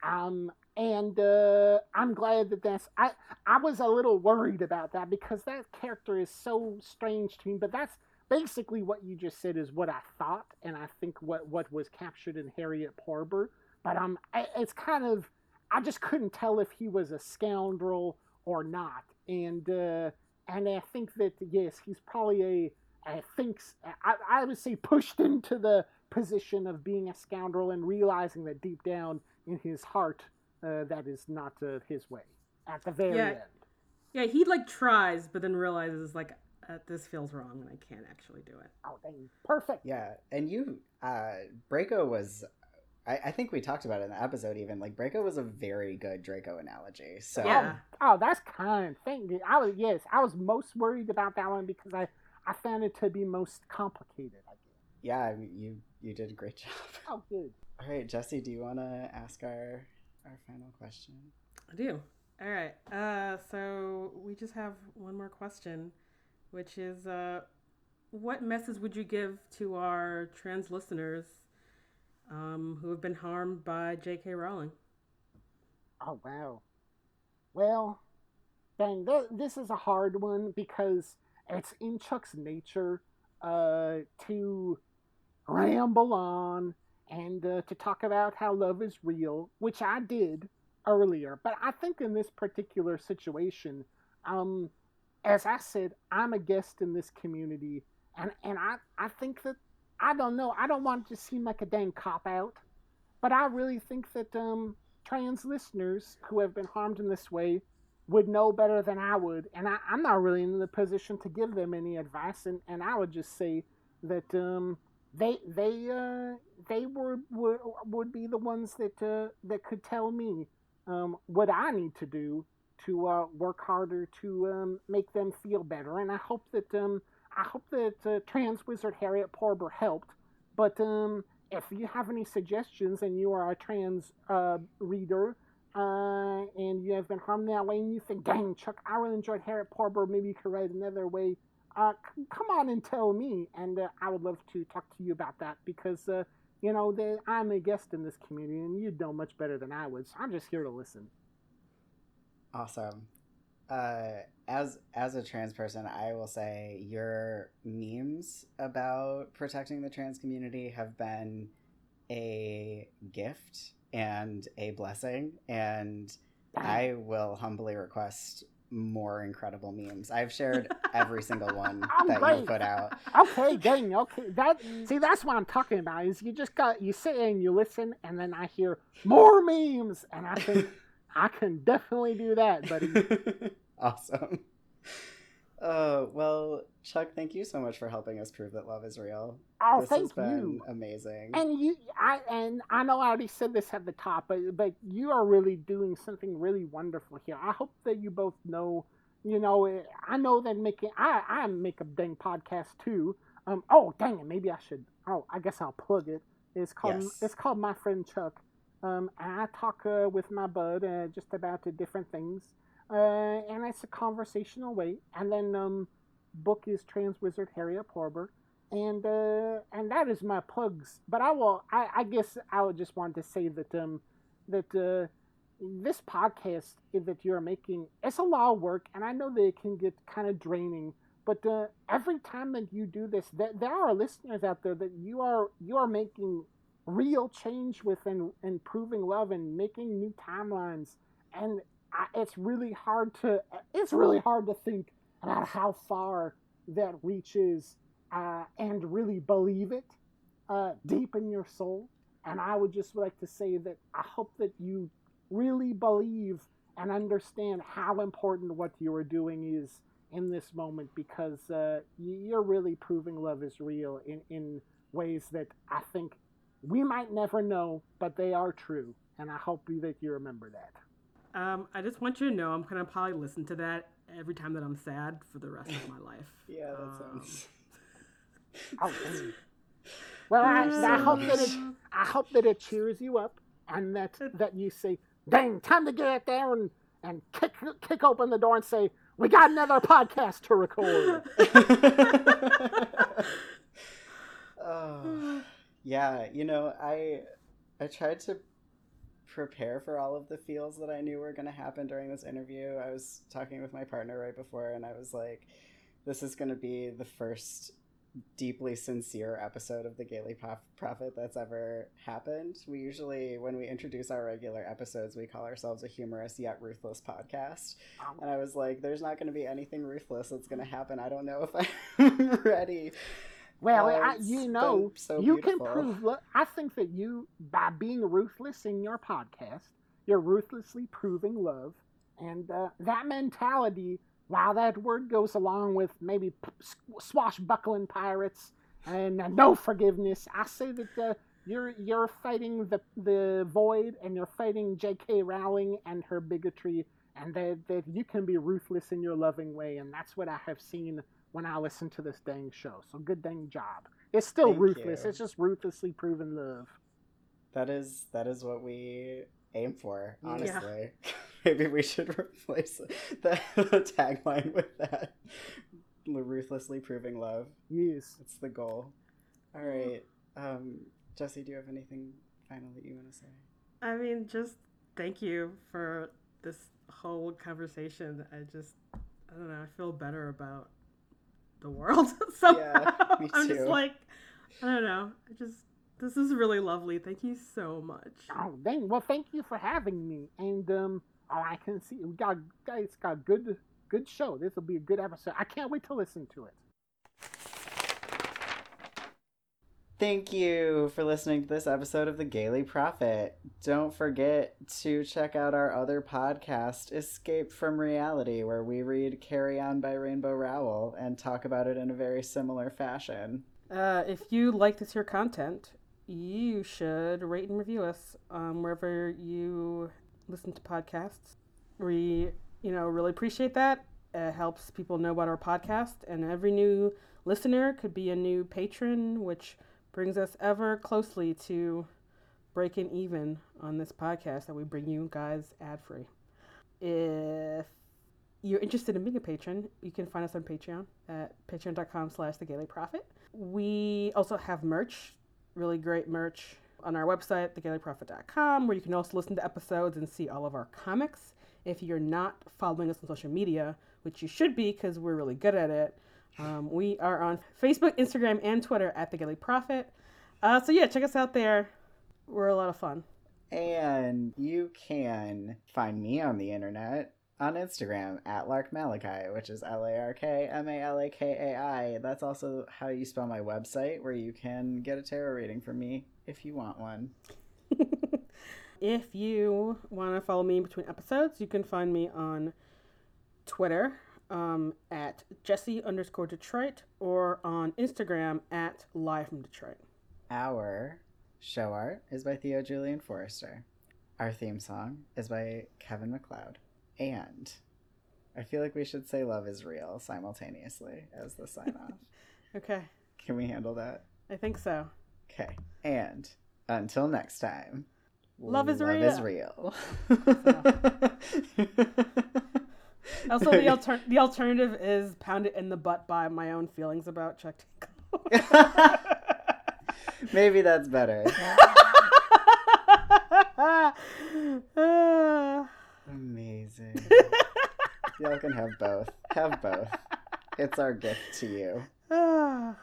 Um, and uh, I'm glad that that's. I I was a little worried about that because that character is so strange to me. But that's basically what you just said is what I thought, and I think what what was captured in Harriet Porber. But um, it's kind of I just couldn't tell if he was a scoundrel or not, and uh, and I think that yes, he's probably a I thinks I, I would say pushed into the position of being a scoundrel and realizing that deep down in his heart uh, that is not uh, his way at the very yeah. end. Yeah, he like tries, but then realizes like uh, this feels wrong and I can't actually do it. Oh, dang. perfect. Yeah, and you, uh, Braco was. I, I think we talked about it in the episode. Even like Braco was a very good Draco analogy. So yeah. Oh, oh, that's kind. Thank you. I was yes, I was most worried about that one because I I found it to be most complicated. I guess. Yeah, you you did a great job. Oh, good. All right, Jesse, do you want to ask our our final question? I do. All right. Uh, so we just have one more question, which is, uh, what message would you give to our trans listeners um, who have been harmed by J.K. Rowling? Oh wow. Well, dang, th- this is a hard one because it's in Chuck's nature uh, to ramble on and uh, to talk about how love is real, which I did earlier. But I think in this particular situation, um, as I said, I'm a guest in this community, and and I I think that I don't know. I don't want to seem like a dang cop out, but I really think that um, trans listeners who have been harmed in this way would know better than I would, and I, am not really in the position to give them any advice. And, and I would just say that um, they they uh, they would, would would be the ones that uh, that could tell me um, what I need to do to uh, work harder to um, make them feel better. And I hope that um, I hope that uh, Trans Wizard Harriet Porber helped. But um, if you have any suggestions and you are a trans uh, reader uh, and you have been harmed that way and you think, dang, Chuck, I really enjoyed Harriet Porber, maybe you could write another way, uh, c- come on and tell me. And uh, I would love to talk to you about that because, uh, you know, they, I'm a guest in this community and you'd know much better than I would. So I'm just here to listen. Awesome. Uh, as as a trans person, I will say your memes about protecting the trans community have been a gift and a blessing, and I will humbly request more incredible memes. I've shared every single one that you put out. okay, dang, okay. That see, that's what I'm talking about. Is you just got you sit and you listen, and then I hear more memes, and I think I can definitely do that, buddy. awesome. Uh, well, Chuck, thank you so much for helping us prove that love is real. Oh, this thank has been you. amazing. And you, I and I know I already said this at the top, but but you are really doing something really wonderful here. I hope that you both know. You know, eh, I know that making I I make a dang podcast too. Um. Oh, dang it. Maybe I should. Oh, I guess I'll plug it. It's called Yes. it's called My Friend Chuck. Um. I talk uh, with my bud uh, just about uh, different things. Uh. And it's a conversational way. And then um, book is Trans Wizard Harriet Porber and uh, and that is my plugs. But I will. I, I guess I would just want to say that um that uh, this podcast that you're making it's a lot of work, and I know that it can get kind of draining. But uh, every time that you do this, there, there are listeners out there that you are you are making real change with and improving love and making new timelines, and I, it's really hard to it's really hard to think about how far that reaches uh, and really believe it uh, deep in your soul. And I would just like to say that I hope that you really believe and understand how important what you are doing is in this moment because uh, you're really proving love is real in, in ways that I think we might never know, but they are true. And I hope that you remember that. Um, I just want you to know I'm gonna probably listen to that every time that I'm sad for the rest of my life. yeah, that Um, sounds. Oh, well, I, I hope that it, I hope that it cheers you up, and that that you say, "Dang, time to get out there and and kick kick open the door and say, we got another podcast to record." oh, yeah, you know, I I tried to prepare for all of the feels that I knew were going to happen during this interview. I was talking with my partner right before, and I was like, "This is going to be the first deeply sincere episode of the Gayly Prof- Prophet that's ever happened. We usually, when we introduce our regular episodes, we call ourselves a humorous yet ruthless podcast. And I was like, there's not going to be anything ruthless that's going to happen. I don't know if I'm ready. Well, Oh, I, you know, so you beautiful. can prove. Look, I think that you, by being ruthless in your podcast, you're ruthlessly proving love, and uh, that mentality. While that word goes along with maybe swashbuckling pirates and uh, no forgiveness, I say that uh, you're you're fighting the the void, and you're fighting J.K. Rowling and her bigotry, and that that you can be ruthless in your loving way, and that's what I have seen when I listen to this dang show. So good dang job. It's still Thank ruthless. you. It's just ruthlessly proven love. That is that is what we aim for. Yeah. Honestly, maybe we should replace the, the tagline with that. Ruthlessly proving love. Yes. It's the goal. All right, um, Jesse, do you have anything final that you want to say? I mean, just thank you for this whole conversation. I just, I don't know, I feel better about the world so Yeah, I'm just like, I don't know. I just, this is really lovely. Thank you so much. Oh, dang. Well, thank you for having me. And um, oh, I can see we got guys got a good good show. This will be a good episode. I can't wait to listen to it. Thank you for listening to this episode of The Gayly Prophet. Don't forget to check out our other podcast, Escape from Reality, where we read Carry On by Rainbow Rowell and talk about it in a very similar fashion. Uh, if you like this here content, you should rate and review us um, wherever you listen to podcasts. We, you know, really appreciate that. It helps people know about our podcast, and every new listener could be a new patron, which brings us ever closely to breaking even on this podcast that we bring you guys ad free. If you're interested in being a patron, you can find us on Patreon at patreon.com slash the Gayly Prophet. We also have merch, really great merch on our website, thegaylyprophet.com, where you can also listen to episodes and see all of our comics. If you're not following us on social media, which you should be because we're really good at it, um, we are on Facebook, Instagram, and Twitter at the Gayly Prophet. Uh, so yeah, check us out there. We're a lot of fun. And you can find me on the internet on Instagram at Lark Malakai, which is L A R K M A L A K A I. That's also how you spell my website, where you can get a tarot reading from me if you want one. if you want to follow me in between episodes, you can find me on Twitter um, at Jesse underscore Detroit or on Instagram at Live from Detroit. Our show art is by Theo Julien Forrester. Our theme song is by Kevin MacLeod. And I feel like we should say love is real simultaneously as the sign off. okay. Can we handle that? I think so. Okay. And until next time, love is Real. love real. Is real. Also, the, alter- the alternative is pounded in the butt by my own feelings about Chuck Tingle. Maybe that's better. Amazing. Y'all can have both. Have both. It's our gift to you.